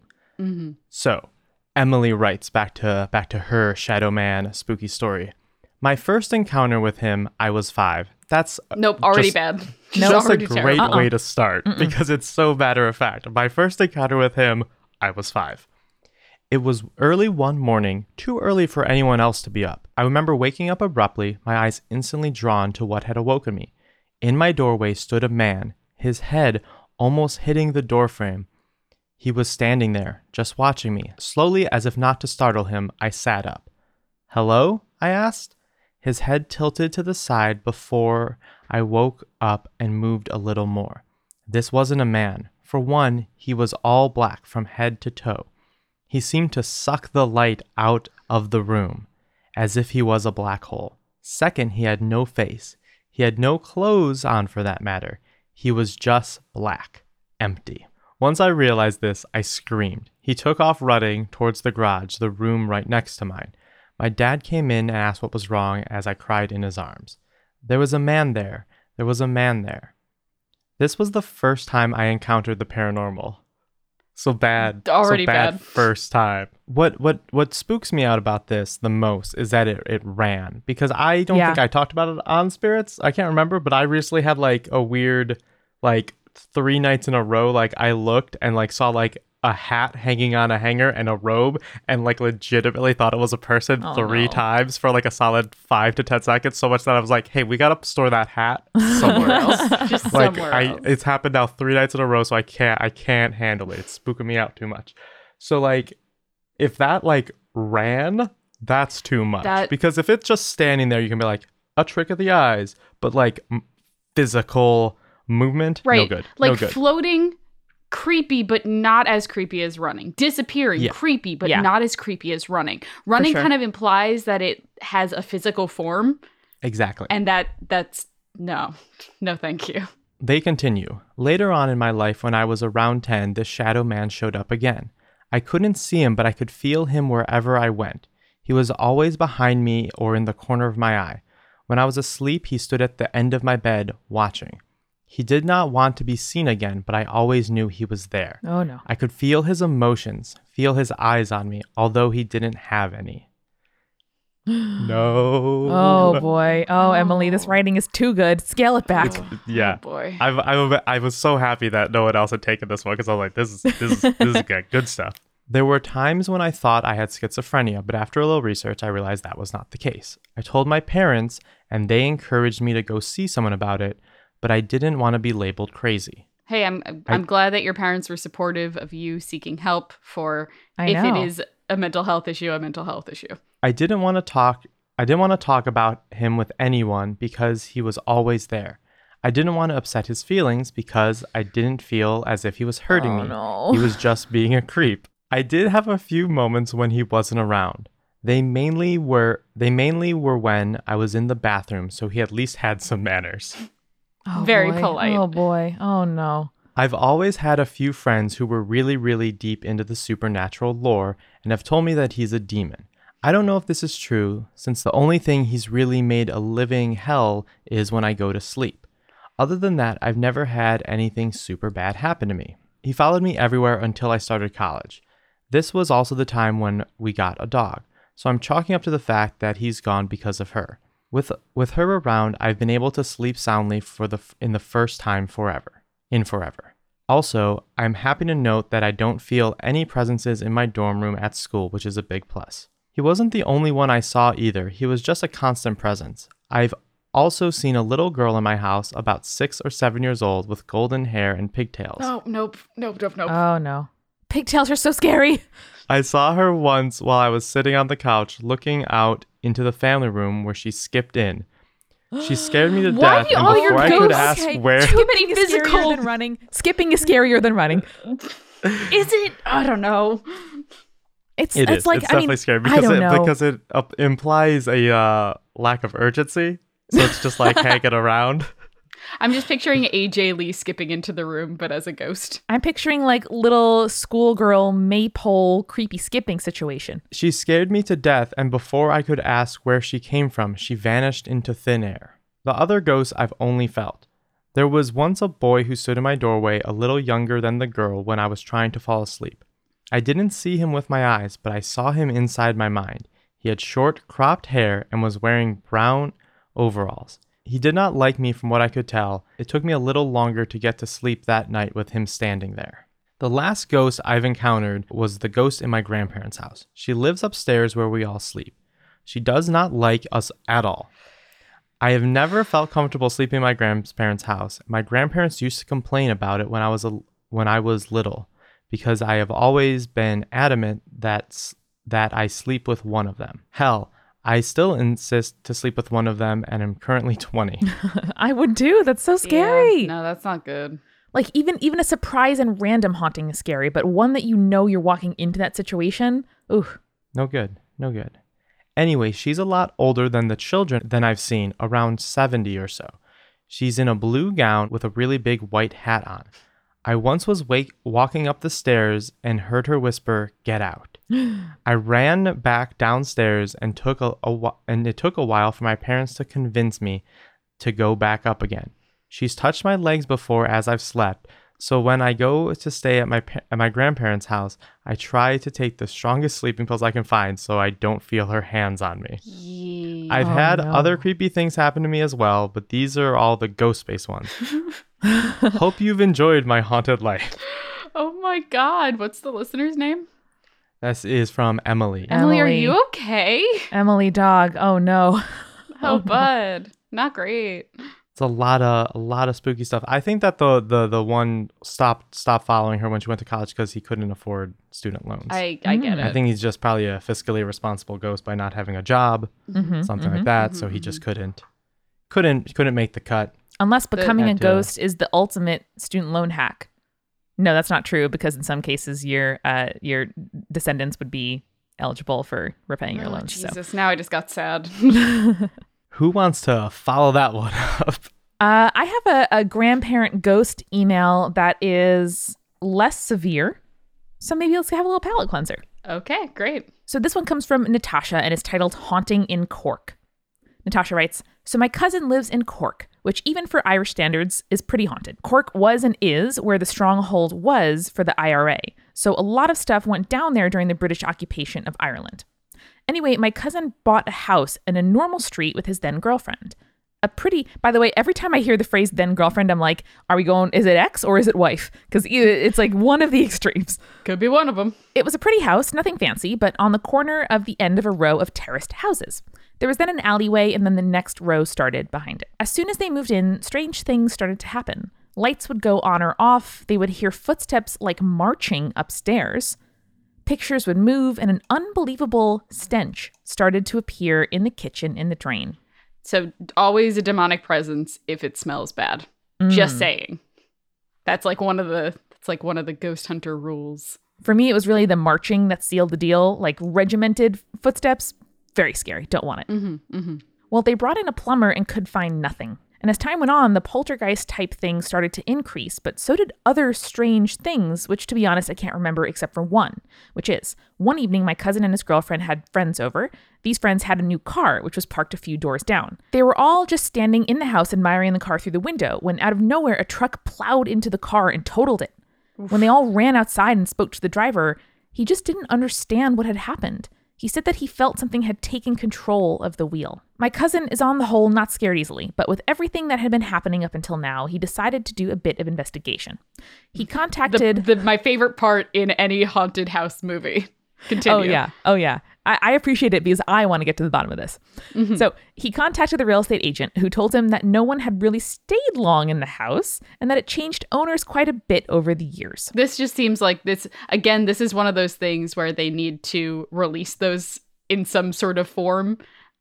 C: So, Emily writes back to back to her Shadow Man spooky story. My first encounter with him, I was five. That's
B: Nope, already
C: just-
B: bad.
C: just a great
B: terrible.
A: Uh-uh.
C: way to start because it's so matter of fact. My first encounter with him, I was five. It was early one morning, too early for anyone else to be up. I remember waking up abruptly, my eyes instantly drawn to what had awoken me. In my doorway stood a man, his head almost hitting the doorframe. He was standing there, just watching me. Slowly, as if not to startle him, I sat up. Hello? I asked. His head tilted to the side before I woke up and moved a little more. This wasn't a man. For one, he was all black from head to toe. He seemed to suck the light out of the room, as if he was a black hole. Second, he had no face. He had no clothes on for that matter. He was just black, empty. Once I realized this, I screamed. He took off running towards the garage, the room right next to mine. My dad came in and asked what was wrong as I cried in his arms. There was a man there. There was a man there. This was the first time I encountered the paranormal. So bad.
B: Already
C: so bad,
B: bad.
C: first time. What what what spooks me out about this the most is that it, it ran. Because I don't
A: Yeah.
C: think I talked about it on spirits. I can't remember, but I recently had like a weird like three nights in a row, like I looked and like saw like a hat hanging on a hanger and a robe and like legitimately thought it was a person
A: Oh,
C: three
A: no.
C: times for like a solid five to ten seconds. So much that I was like, hey, we gotta store that hat somewhere else.
B: Just
C: like
B: somewhere
C: I
B: else.
C: it's happened now three nights in a row, so I can't I can't handle it. It's spooking me out too much. So like if that like ran, that's too much.
B: That-
C: because if it's just standing there, you can be like a trick of the eyes, but like m- physical movement,
B: right.
C: no good.
B: Like
C: no good.
B: floating, creepy, but not as creepy as running. Disappearing,
C: Yeah.
B: creepy, but
A: Yeah.
B: not as creepy as running. Running
A: sure.
B: kind of implies that it has a physical form,
C: exactly.
B: and that that's no, no, thank you.
C: They continue. Later on in my life, when I was around 10, this shadow man showed up again. I couldn't see him, but I could feel him wherever I went. He was always behind me or in the corner of my eye. When I was asleep, he stood at the end of my bed, watching. He did not want to be seen again, but I always knew he was there.
A: Oh no.
C: I could feel his emotions, feel his eyes on me, although he didn't have any. no.
A: Oh boy. Oh Emily, this writing is too good. Scale it back.
C: Yeah.
B: Oh, boy.
C: I, I, I was so happy that no one else had taken this one because I was like, this is this is this is good, good stuff. There were times when I thought I had schizophrenia, but after a little research, I realized that was not the case. I told my parents, and they encouraged me to go see someone about it, but I didn't want to be labeled crazy.
B: Hey, I'm I'm glad that your parents were supportive of you seeking help for
A: I
B: if
A: know.
B: it is a mental health issue, a mental health issue.
C: I didn't want to talk I didn't want to talk about him with anyone because he was always there. I didn't want to upset his feelings because I didn't feel as if he was hurting
A: Oh,
C: me.
A: no.
C: He was just being a creep. I did have a few moments when he wasn't around. They mainly were they mainly were when I was in the bathroom, so he at least had some manners.
A: Oh,
B: Very
A: boy.
B: polite.
A: Oh boy. Oh no.
C: I've always had a few friends who were really, really deep into the supernatural lore and have told me that he's a demon. I don't know if this is true, since the only thing he's really made a living hell is when I go to sleep. Other than that, I've never had anything super bad happen to me. He followed me everywhere until I started college. This was also the time when we got a dog, so I'm chalking up to the fact that he's gone because of her. With with her around, I've been able to sleep soundly for the in the first time forever, in forever. Also, I'm happy to note that I don't feel any presences in my dorm room at school, which is a big plus. He wasn't the only one I saw either. He was just a constant presence. I've also seen a little girl in my house about 6 or 7 years old with golden hair and pigtails.
B: Oh, nope. Nope, nope, nope.
A: Oh no. Pigtails are so scary.
C: I saw her once while I was sitting on the couch looking out into the family room where she skipped in. She scared me to
B: Why
C: death,
B: do
C: and
B: all your
C: before I could
B: ghosts-
C: ask
A: Okay,
C: where,
A: Skipping is
B: physical.
A: scarier than running. Skipping is scarier than running.
B: Is it? I don't know.
A: It's
C: it
A: it's
C: is.
A: like
C: it's
A: I mean
C: definitely scary
A: I
C: because
A: don't
C: it
A: know.
C: because it up implies a uh, lack of urgency. So it's just like hanging around.
B: I'm just picturing AJ Lee skipping into the room, but as a ghost.
A: I'm picturing like little schoolgirl maypole creepy skipping situation.
C: She scared me to death, and before I could ask where she came from, she vanished into thin air. The other ghosts I've only felt. There was once a boy who stood in my doorway a little younger than the girl when I was trying to fall asleep. I didn't see him with my eyes, but I saw him inside my mind. He had short, cropped hair and was wearing brown overalls. He did not like me from what I could tell. It took me a little longer to get to sleep that night with him standing there. The last ghost I've encountered was the ghost in my grandparents' house. She lives upstairs where we all sleep. She does not like us at all. I have never felt comfortable sleeping in my grandparents' house. My grandparents used to complain about it when I was a, when I was little because I have always been adamant that that I sleep with one of them. Hell, I still insist to sleep with one of them and I'm currently 20.
A: I would too. That's so scary.
B: Yeah, no, that's not good.
A: Like even even a surprise and random haunting is scary, but one that you know you're walking into that situation. Ooh.
C: No good. No good. Anyway, she's a lot older than the children than I've seen, around 70 or so. She's in a blue gown with a really big white hat on. I once was wake- walking up the stairs and heard her whisper, "Get out." I ran back downstairs and took a, a wh- and it took a while for my parents to convince me to go back up again. She's touched my legs before as I've slept, so when I go to stay at my at my grandparents' house, I try to take the strongest sleeping pills I can find so I don't feel her hands on me.
B: Yeah.
C: I've
A: Oh,
C: had
A: no.
C: other creepy things happen to me as well, but these are all the ghost based ones. Hope you've enjoyed my haunted life.
B: Oh my god, what's the listener's name?
C: This is from Emily.
B: Emily, are you okay?
A: Emily dog. Oh no.
B: Oh, oh bud. Not great.
C: It's a lot of a lot of spooky stuff. I think that the the the one stopped stopped following her when she went to college because he couldn't afford student loans.
B: I I get it.
C: I think he's just probably a fiscally responsible ghost by not having a job,
A: Mhm,
C: something
A: mhm.
C: like that. So he just couldn't couldn't couldn't make the cut.
A: Unless becoming a
C: Had to-
A: ghost is the ultimate student loan hack. No, that's not true because in some cases your uh your descendants would be eligible for repaying your
B: Oh,
A: loans. So
B: Jesus, now I just got sad.
C: Who wants to follow that one up?
A: Uh, I have a, a grandparent ghost email that is less severe. So maybe let's have a little palate cleanser.
B: okay, great.
A: So this one comes from Natasha and is titled Haunting in Cork. Natasha writes So my cousin lives in Cork, which even for Irish standards is pretty haunted. Cork was and is where the stronghold was for the IRA. So a lot of stuff went down there during the British occupation of Ireland. Anyway, my cousin bought a house in a normal street with his then girlfriend. A pretty, by the way, every time I hear the phrase then girlfriend, I'm like, are we going, is it ex or is it wife? Because it's like one of the extremes.
B: Could be one of them.
A: It was a pretty house, nothing fancy, but on the corner of the end of a row of terraced houses. There was then an alleyway, and then the next row started behind it. As soon as they moved in, strange things started to happen. Lights would go on or off, they would hear footsteps like marching upstairs. Pictures would move, and an unbelievable stench started to appear in the kitchen in the drain.
B: So always a demonic presence if it smells bad. Just saying. That's like one of the that's like one of the ghost hunter rules.
A: For me, it was really the marching that sealed the deal, like regimented footsteps. Very scary. Don't want it.
B: Mm-hmm,
A: Well, they brought in a plumber and could find nothing. And as time went on, the poltergeist type things started to increase, but so did other strange things, which to be honest, I can't remember except for one, which is one evening my cousin and his girlfriend had friends over. These friends had a new car, which was parked a few doors down. They were all just standing in the house admiring the car through the window when out of nowhere a truck plowed into the car and totaled it. When they all ran outside and spoke to the driver, he just didn't understand what had happened. He said that he felt something had taken control of the wheel. My cousin is on the whole not scared easily, but with everything that had been happening up until now, he decided to do a bit of investigation. He
B: The,
A: contacted
B: the my favorite part in any haunted house movie. Oh, Continue.
A: Oh yeah. Oh yeah. I, I appreciate it because I want to get to the bottom of this. So he contacted the real estate agent who told him that no one had really stayed long in the house and that it changed owners quite a bit over the years.
B: This just seems like this again, this is one of those things where they need to release those in some sort of form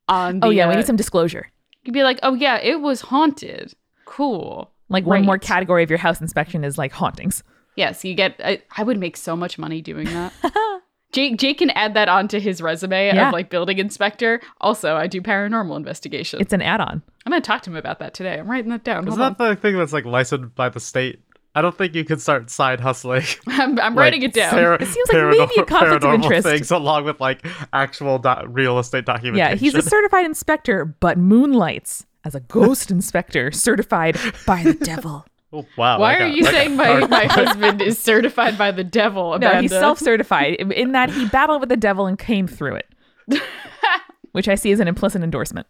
B: on the
A: Oh yeah, we
B: uh,
A: need some disclosure.
B: you'd be like, "Oh yeah, it was haunted." Cool.
A: Like one more category of your house inspection is like hauntings.
B: Yes, you get. I, I would make so much money doing that. Jake Jake can add that onto his resume
A: Yeah.
B: of like building inspector. Also, I do paranormal investigation.
A: It's an add-on.
B: I'm gonna talk to him about that today. I'm writing that down.
C: Is
B: Hold on.
C: that the thing that's like licensed by the state? I don't think you can start side hustling.
B: I'm, I'm writing it down.
C: Par-
A: It seems like maybe a
C: paranor-
A: conflict of
C: paranormal
A: interest.
C: Things along with like actual do- real estate documentation.
A: Yeah, he's a certified inspector, but moonlights as a ghost inspector certified by the devil.
C: Oh, wow.
B: Why
C: I
B: are
C: got-
B: you
C: I
B: saying
C: got-
B: my, my husband is certified by the devil?
A: No, he's self-certified in- in that he battled with the devil and came through it. Which I see as an implicit endorsement.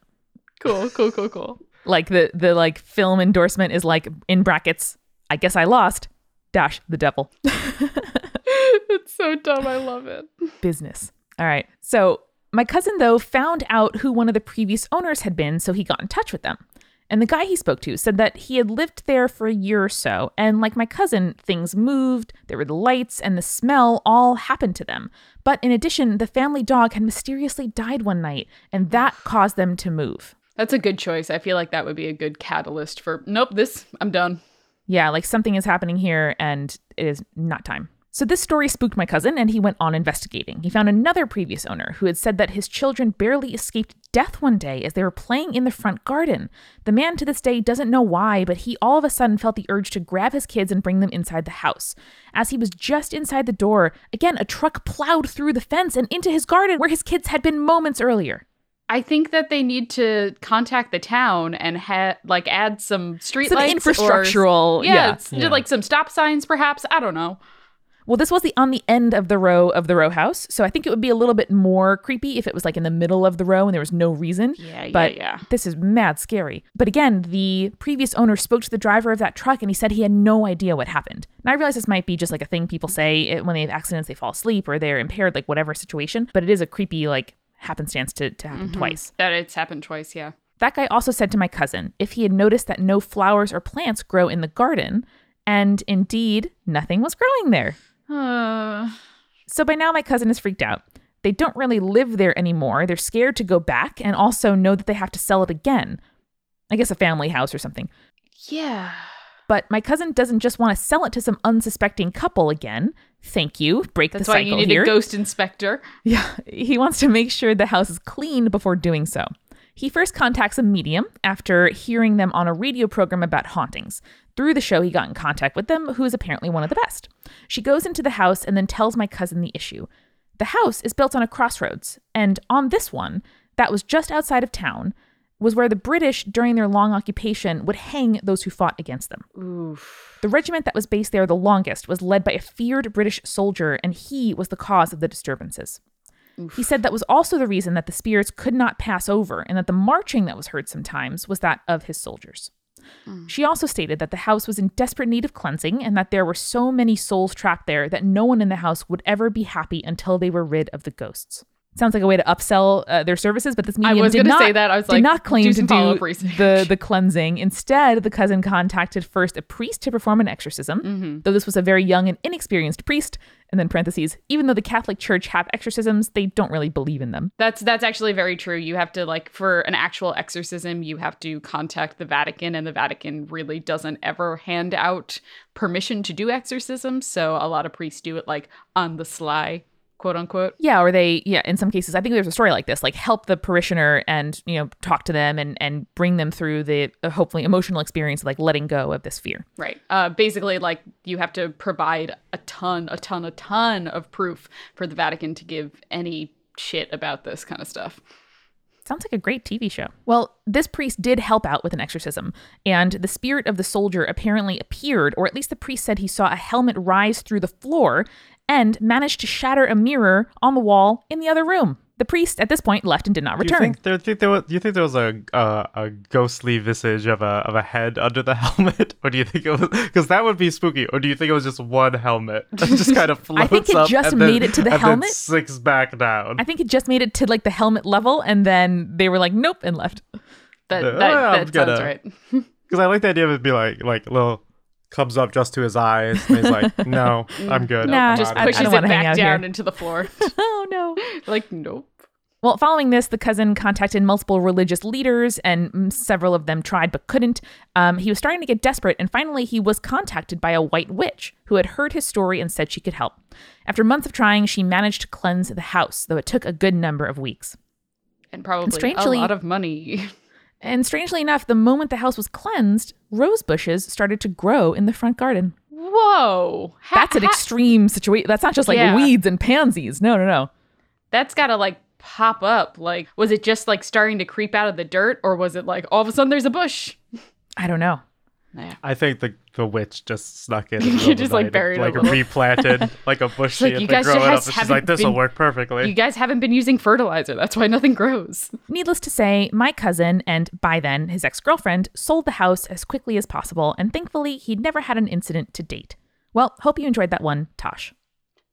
B: cool, cool, cool, cool.
A: Like the the like film endorsement is like in brackets, I guess I lost dash the devil.
B: it's so dumb. I love it.
A: business. All right. So my cousin, though, found out who one of the previous owners had been, so he got in touch with them. And the guy he spoke to said that he had lived there for a year or so, and like my cousin, things moved, there were the lights, and the smell all happened to them. But in addition, the family dog had mysteriously died one night, and that caused them to move.
B: That's a good choice. I feel like that would be a good catalyst for. Nope, this I'm done.
A: Yeah, like something is happening here and it is not time. So this story spooked my cousin and he went on investigating. He found another previous owner who had said that his children barely escaped death one day as they were playing in the front garden. The man to this day doesn't know why, but he all of a sudden felt the urge to grab his kids and bring them inside the house. As he was just inside the door, again a truck plowed through the fence and into his garden where his kids had been moments earlier.
B: I think that they need to contact the town and ha- like add some street
A: Some
B: lights
A: infrastructural,
B: Or,
A: yeah.
B: yeah,
C: Yeah.
B: like some stop signs, perhaps. I don't know.
A: Well, this was the on the end of the row of the row house, so I think it would be a little bit more creepy if it was like in the middle of the row and there was no reason.
B: Yeah, yeah,
A: but
B: yeah.
A: This is mad scary. But again, the previous owner spoke to the driver of that truck and he said he had no idea what happened. And I realize this might be just like a thing people say when they have accidents, they fall asleep or they're impaired, like whatever situation. But it is a creepy like happenstance to, to happen mm-hmm. twice.
B: That it's happened twice. Yeah.
A: That guy also said to my cousin if he had noticed that no flowers or plants grow in the garden, and indeed nothing was growing there.
B: Uh,
A: So by now, my cousin is freaked out. They don't really live there anymore. They're scared to go back and also know that they have to sell it again. I guess a family house or something.
B: yeah.
A: But my cousin doesn't just want to sell it to some unsuspecting couple again. Thank you. Break
B: That's
A: the
B: why you need
A: here.
B: a ghost inspector.
A: Yeah, he wants to make sure the house is cleaned before doing so. He first contacts a medium after hearing them on a radio program about hauntings. Through the show, he got in contact with them, who is apparently one of the best. She goes into the house and then tells my cousin the issue. The house is built on a crossroads, and on this one, that was just outside of town, was where the British, during their long occupation, would hang those who fought against them.
B: Oof.
A: The regiment that was based there the longest was led by a feared British soldier, and he was the cause of the disturbances. He said that was also the reason that the spirits could not pass over, and that the marching that was heard sometimes was that of his soldiers. Hmm. She also stated that the house was in desperate need of cleansing, and that there were so many souls trapped there that no one in the house would ever be happy until they were rid of the ghosts. Sounds like a way to upsell uh, their services, but this
B: I was
A: did not,
B: say that. I was
A: did
B: like,
A: not claim
B: do
A: to do the the cleansing. Instead, the cousin contacted first a priest to perform an exorcism,
B: Mm-hmm.
A: though this was a very young and inexperienced priest. And then parentheses, even though the Catholic Church have exorcisms, they don't really believe in them.
B: That's that's actually very true. You have to like for an actual exorcism, you have to contact the Vatican, and the Vatican really doesn't ever hand out permission to do exorcisms. So a lot of priests do it like on the sly, quote unquote.
A: Yeah, or they, yeah, in some cases, I think there's a story like this, like help the parishioner and, you know, talk to them and, and bring them through the uh, hopefully emotional experience of like letting go of this fear.
B: Right. Uh, basically, like you have to provide a ton, a ton, a ton of proof for the Vatican to give any shit about this kind of stuff.
A: Sounds like a great TV show. Well, this priest did help out with an exorcism, and the spirit of the soldier apparently appeared, or at least the priest said he saw a helmet rise through the floor and managed to shatter a mirror on the wall in the other room. The priest at this point left and did not
C: Do you
A: return.
C: think there, think there was, do you think there was a, a a ghostly visage of a of a head under the helmet, or do you think it was because that would be spooky, or do you think it was just one helmet that just kind of floats
A: I think it just
C: and then-
A: made it to the
C: and then
A: helmet.
C: sinks back down?
A: I think it just made it to like the helmet level, and then they were like, nope, and left.
B: That
C: Uh,
B: that,
C: I'm
B: that sounds
C: gonna-
B: right.
C: Because I like the idea of it be like like little comes up just to his eyes, and he's like, "No, I'm good."
A: Nah,
C: I'm
A: just
C: outta
A: I- I
B: Pushes it back down
A: here.
B: into the floor.
A: oh no.
B: like nope.
A: Well, following this, the cousin contacted multiple religious leaders, and mm, several of them tried but couldn't. Um, he was starting to get desperate, and finally, he was contacted by a white witch who had heard his story and said she could help. After months of trying, she managed to cleanse the house, though it took a good number of weeks.
B: And probably
A: strangely-
B: a lot of money.
A: And strangely enough, the moment the house was cleansed, rose bushes started to grow in the front garden.
B: Whoa. Ha-
A: That's an
B: ha-
A: extreme situation. That's not just like
B: Yeah.
A: weeds and pansies. No, no, no.
B: That's got to like pop up. Like, was it just like starting to creep out of the dirt, or was it like all of a sudden there's a bush?
A: I don't know.
B: Yeah.
C: I think the the witch just snuck in.
B: You
C: in the middle of
B: just, like, buried a
C: like
B: little.
C: replanted like a bush
B: like, you guys
C: grow it up.
B: just
C: And she's like,
B: haven't
C: "This will work perfectly."
B: You guys haven't been using fertilizer. That's why nothing grows.
A: Needless to say, my cousin, and by then his ex girlfriend, sold the house as quickly as possible, and thankfully he'd never had an incident to date. Well, hope you enjoyed that one, Tosh.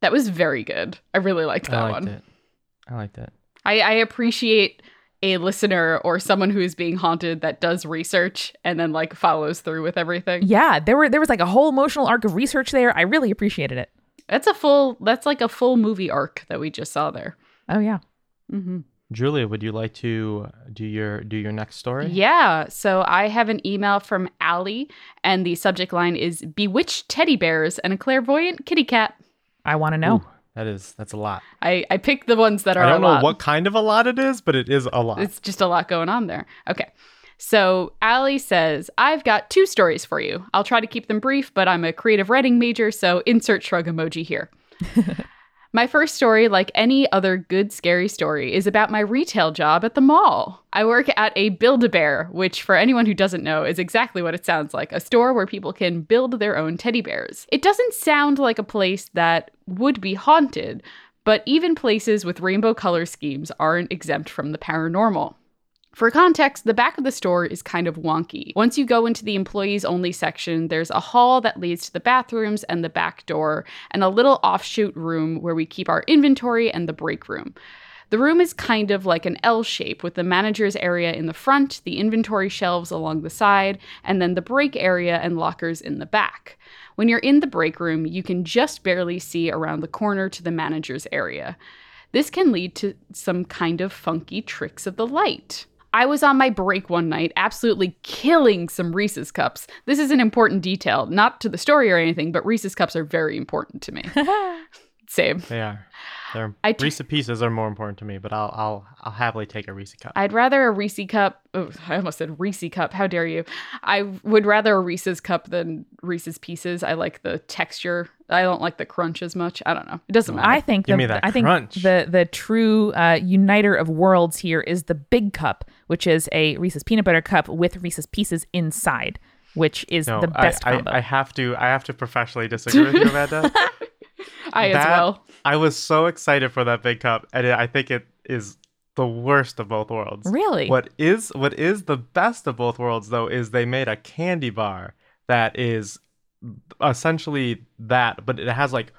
B: That was very good. I really liked that
C: I liked
B: one.
C: it. I liked it.
B: I, I appreciate a listener or someone who is being haunted that does research and then like follows through with everything.
A: Yeah, there were there was like a whole emotional arc of research there. I really appreciated it.
B: That's a full. That's like a full movie arc that we just saw there.
A: Oh yeah.
B: Mm-hmm.
C: Julia, would you like to do your do your next story?
B: Yeah. So I have an email from Allie, and the subject line is "Bewitched teddy bears and a clairvoyant kitty cat."
A: I want to know.
C: Ooh, that is that's a lot.
B: I I picked the ones that are.
C: I don't
B: a
C: know
B: lot.
C: what kind of a lot it is, but it is a lot.
B: It's just a lot going on there. Okay. So Allie says, I've got two stories for you. I'll try to keep them brief, but I'm a creative writing major, so insert shrug emoji here. My first story, like any other good scary story, is about my retail job at the mall. I work at a Build a Bear, which, for anyone who doesn't know, is exactly what it sounds like a store where people can build their own teddy bears. It doesn't sound like a place that would be haunted, but even places with rainbow color schemes aren't exempt from the paranormal. For context, the back of the store is kind of wonky. Once you go into the employees only section, there's a hall that leads to the bathrooms and the back door, and a little offshoot room where we keep our inventory and the break room. The room is kind of like an L shape with the manager's area in the front, the inventory shelves along the side, and then the break area and lockers in the back. When you're in the break room, you can just barely see around the corner to the manager's area. This can lead to some kind of funky tricks of the light. I was on my break one night, absolutely killing some Reese's cups. This is an important detail, not to the story or anything, but Reese's cups are very important to me. Same.
C: They are. They're
B: I t-
C: Reese pieces are more important to me, but I'll I'll I'll happily take a Reese cup.
B: I'd rather a Reese cup. Oh, I almost said Reese cup. How dare you? I would rather a Reese's cup than Reese's pieces. I like the texture. I don't like the crunch as much. I don't know. It doesn't matter.
A: I think
C: Give
A: the,
C: me that
A: I think the the true uh, uniter of worlds here is the big cup, which is a Reese's peanut butter cup with Reese's pieces inside, which is
C: no,
A: the best
C: I,
A: combo.
C: I, I have to I have to professionally disagree with you, Amanda.
B: I as well.
C: I was so excited for that big cup, and it, I think it is the worst of both worlds.
A: Really?
C: What is what is the best of both worlds though is they made a candy bar that is essentially that, but it has like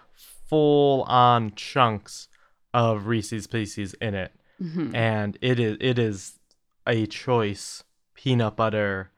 C: full on chunks of Reese's Pieces in it,
B: Mhm.
C: and it is it is a choice peanut butter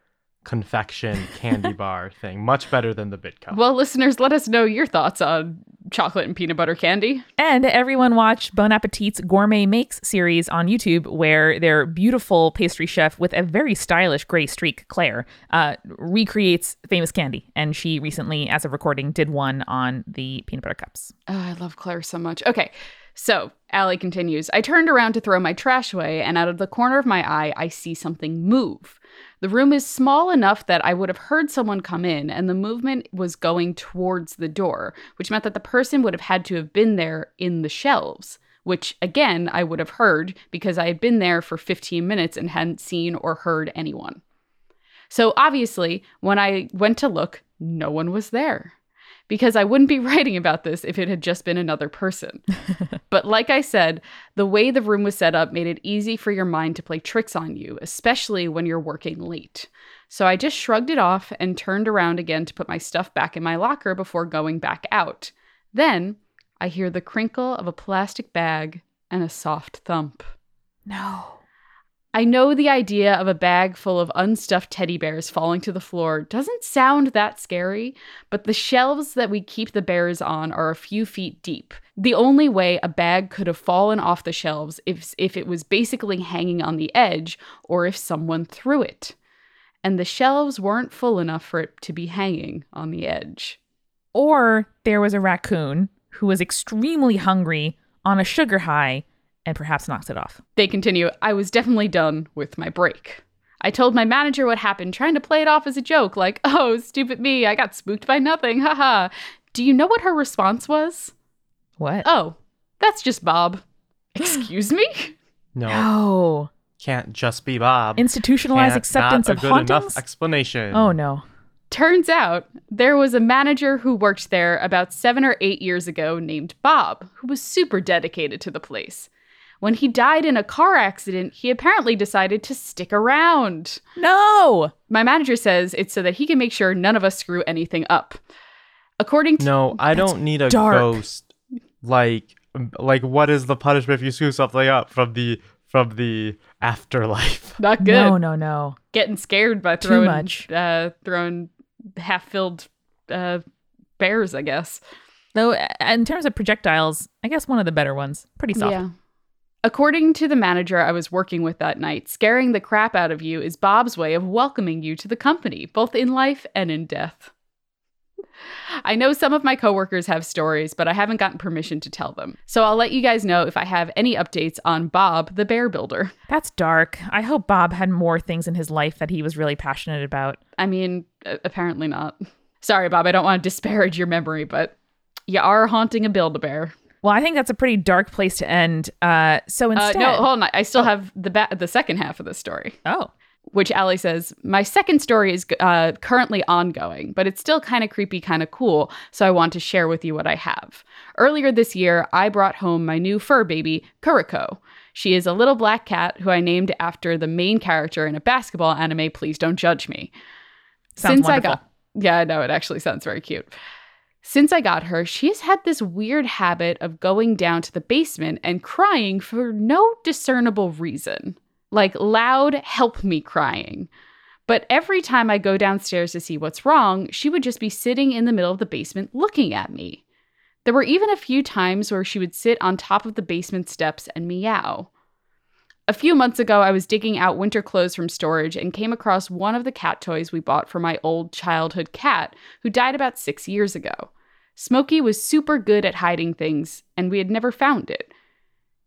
C: confection candy bar thing, much better than the Big Cup.
B: Well, listeners, let us know your thoughts on chocolate and peanut butter candy.
A: And everyone watch Bon Appetit's Gourmet Makes series on YouTube, where their beautiful pastry chef with a very stylish gray streak, Claire, uh, recreates famous candy. And she recently, as of recording, did one on the peanut butter cups.
B: Oh, I love Claire so much. Okay, so Allie continues. I turned around to throw my trash away, and out of the corner of my eye, I see something move. The room is small enough that I would have heard someone come in, and the movement was going towards the door, which meant that the person would have had to have been there in the shelves, which again, I would have heard because I had been there for 15 minutes and hadn't seen or heard anyone. So obviously, when I went to look, no one was there because I wouldn't be writing about this if it had just been another person. but like I said, the way the room was set up made it easy for your mind to play tricks on you, especially when you're working late. So I just shrugged it off and turned around again to put my stuff back in my locker before going back out. Then I hear the crinkle of a plastic bag and a soft thump.
A: No.
B: I know the idea of a bag full of unstuffed teddy bears falling to the floor doesn't sound that scary, but the shelves that we keep the bears on are a few feet deep. The only way a bag could have fallen off the shelves is if it was basically hanging on the edge or if someone threw it. And the shelves weren't full enough for it to be hanging on the edge.
A: Or there was a raccoon who was extremely hungry on a sugar high and perhaps knocks it off.
B: They continue, I was definitely done with my break. I told my manager what happened, trying to play it off as a joke, like, oh, stupid me, I got spooked by nothing, haha. Do you know what her response was?
A: What?
B: Oh, that's just Bob. Excuse me?
C: no,
A: no.
C: can't just be Bob.
A: Institutionalized
C: Can't-
A: acceptance
C: not
A: of
C: a good
A: hauntings?
C: enough explanation.
A: oh no.
B: Turns out there was a manager who worked there about seven or eight years ago named Bob, who was super dedicated to the place. When he died in a car accident, he apparently decided to stick around.
A: No.
B: My manager says it's so that he can make sure none of us screw anything up. According to
C: No, I don't need a
A: dark.
C: ghost. Like, like what is the punishment if you screw something up from the from the afterlife?
B: not good,
A: No, no, no.
B: getting scared by
A: Too
B: throwing
A: much.
B: uh throwing half-filled uh bears, I guess.
A: Though uh, in terms of projectiles, I guess one of the better ones. Pretty soft.
B: Yeah. According to the manager I was working with that night, scaring the crap out of you is Bob's way of welcoming you to the company, both in life and in death. I know some of my coworkers have stories, but I haven't gotten permission to tell them. So I'll let you guys know if I have any updates on Bob, the bear builder.
A: That's dark. I hope Bob had more things in his life that he was really passionate about.
B: I mean, a- apparently not. Sorry, Bob, I don't want to disparage your memory, but you are haunting a Build-A-Bear.
A: Well, I think that's a pretty dark place to end. Uh, so
B: Uh,
A: instead,
B: no, hold on. I still have the ba- the second half of the story.
A: oh,
B: which Allie says, My second story is uh, currently ongoing, but it's still kind of creepy, kind of cool, so I want to share with you what I have. Earlier this year, I brought home my new fur baby, Kuroko. She is a little black cat who I named after the main character in a basketball anime, Please Don't Judge Me.
A: sounds
B: Since I
A: wonderful.
B: got Yeah, I know, it actually sounds very cute. Since I got her, she has had this weird habit of going down to the basement and crying for no discernible reason. Like loud, help me crying. But every time I go downstairs to see what's wrong, she would just be sitting in the middle of the basement looking at me. There were even a few times where she would sit on top of the basement steps and meow. A few months ago, I was digging out winter clothes from storage and came across one of the cat toys we bought for my old childhood cat, who died about six years ago. Smokey was super good at hiding things, and we had never found it.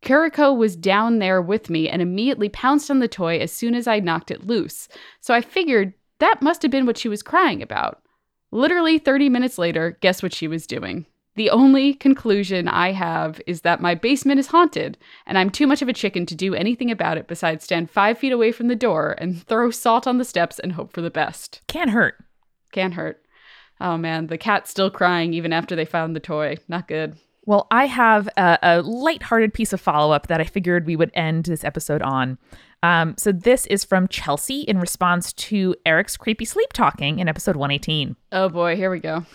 B: Kuroko was down there with me and immediately pounced on the toy as soon as I knocked it loose, so I figured that must have been what she was crying about. Literally 30 minutes later, guess what she was doing? The only conclusion I have is that my basement is haunted, and I'm too much of a chicken to do anything about it besides stand five feet away from the door and throw salt on the steps and hope for the best.
A: Can't hurt.
B: Can't hurt. Oh man, the cat's still crying even after they found the toy. Not good.
A: Well, I have a, a lighthearted piece of follow up that I figured we would end this episode on. Um, so this is from Chelsea in response to Eric's creepy sleep talking in episode 118.
B: Oh boy, here we go.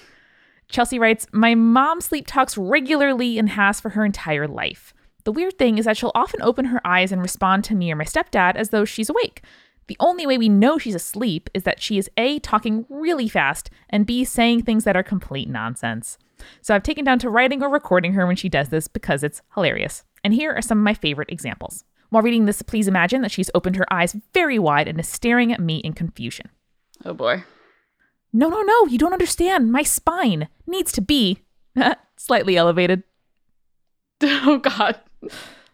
A: Chelsea writes, My mom sleep talks regularly and has for her entire life. The weird thing is that she'll often open her eyes and respond to me or my stepdad as though she's awake. The only way we know she's asleep is that she is A, talking really fast, and B, saying things that are complete nonsense. So I've taken down to writing or recording her when she does this because it's hilarious. And here are some of my favorite examples. While reading this, please imagine that she's opened her eyes very wide and is staring at me in confusion.
B: Oh boy.
A: No, no, no, you don't understand. My spine needs to be slightly elevated.
B: Oh god.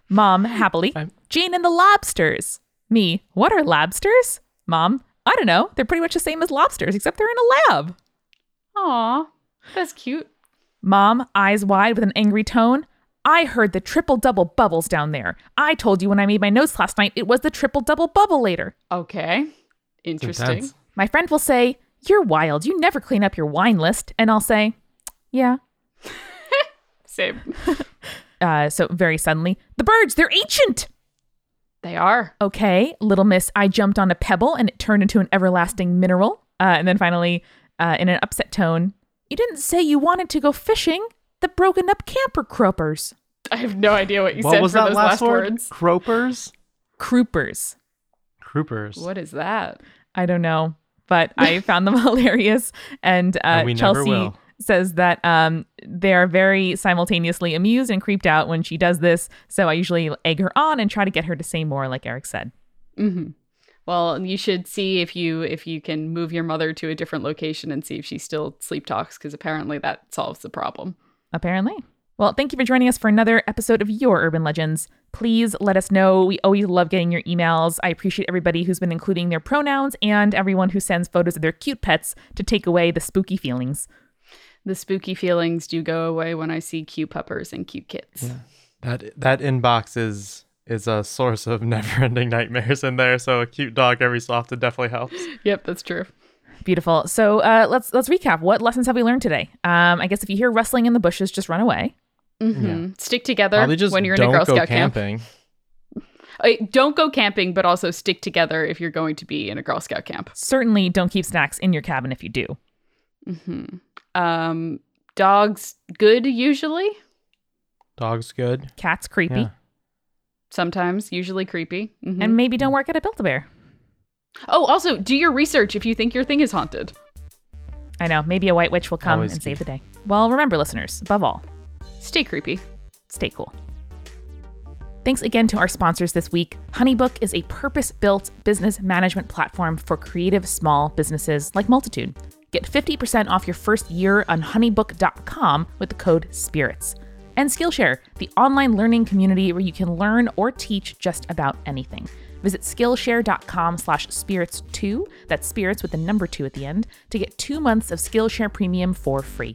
A: Mom, happily.
C: I'm-
A: Jane and the lobsters. Me, what are lobsters? Mom, I don't know. They're pretty much the same as lobsters, except they're in a lab.
B: Aw. That's cute.
A: Mom, eyes wide with an angry tone. I heard the triple double bubbles down there. I told you when I made my notes last night it was the triple double bubble later.
B: Okay. Interesting.
A: My friend will say, You're wild. You never clean up your wine list. And I'll say, Yeah.
B: Same.
A: Uh, so very suddenly, the birds, they're ancient.
B: They are.
A: Okay, little miss, I jumped on a pebble and it turned into an everlasting mineral. Uh, and then finally, uh, in an upset tone, You didn't say you wanted to go fishing. The broken up camper croppers.
B: I have no idea what you
C: what
B: said
C: was
B: for
C: that
B: those
C: last,
B: last
C: word?
B: words.
C: Croppers?
A: Croopers.
C: Croopers.
B: What is that?
A: I don't know, but I found them hilarious. And, uh,
C: And
A: Chelsea says that um, they are very simultaneously amused and creeped out when she does this. So I usually egg her on and try to get her to say more, like Eric said.
B: hmm Well, you should see if you if you can move your mother to a different location and see if she still sleep talks because apparently that solves the problem.
A: Apparently. Well, thank you for joining us for another episode of Your Urban Legends. Please let us know. We always love getting your emails. I appreciate everybody who's been including their pronouns and everyone who sends photos of their cute pets to take away the spooky feelings.
B: The spooky feelings do go away when I see cute puppers and cute kids.
C: That that inbox is is a source of never-ending nightmares in there. So a cute dog every so often definitely helps.
B: Yep, that's true.
A: Beautiful. So uh, let's let's recap. What lessons have we learned today? Um, I guess if you hear rustling in the bushes, just run away.
B: Hmm Stick together
C: Probably just
B: when you're in a Girl
C: go
B: Scout camp.
C: camping.
B: Uh, don't go camping, but also stick together if you're going to be in a Girl Scout camp.
A: Certainly, don't keep snacks in your cabin if you do.
B: hmm Um, dogs good usually.
C: Dog's good.
A: Cats creepy,
C: Yeah.
B: Sometimes, usually creepy. Mhm.
A: and maybe don't work at a Build a Bear.
B: oh, also do your research if you think your thing is haunted.
A: I know. Maybe a white witch will come
C: Always
A: and
C: key.
A: save the day. Well, remember, listeners, above all,
B: Stay creepy.
A: stay cool. Thanks again to our sponsors this week. Honeybook is a purpose built business management platform for creative small businesses like Multitude. Get 50% off your first year on honeybook.com with the code SPIRITS. And Skillshare, the online learning community where you can learn or teach just about anything. Visit Skillshare.com slash spirits2, that's spirits with the number two at the end, to get two months of Skillshare Premium for free.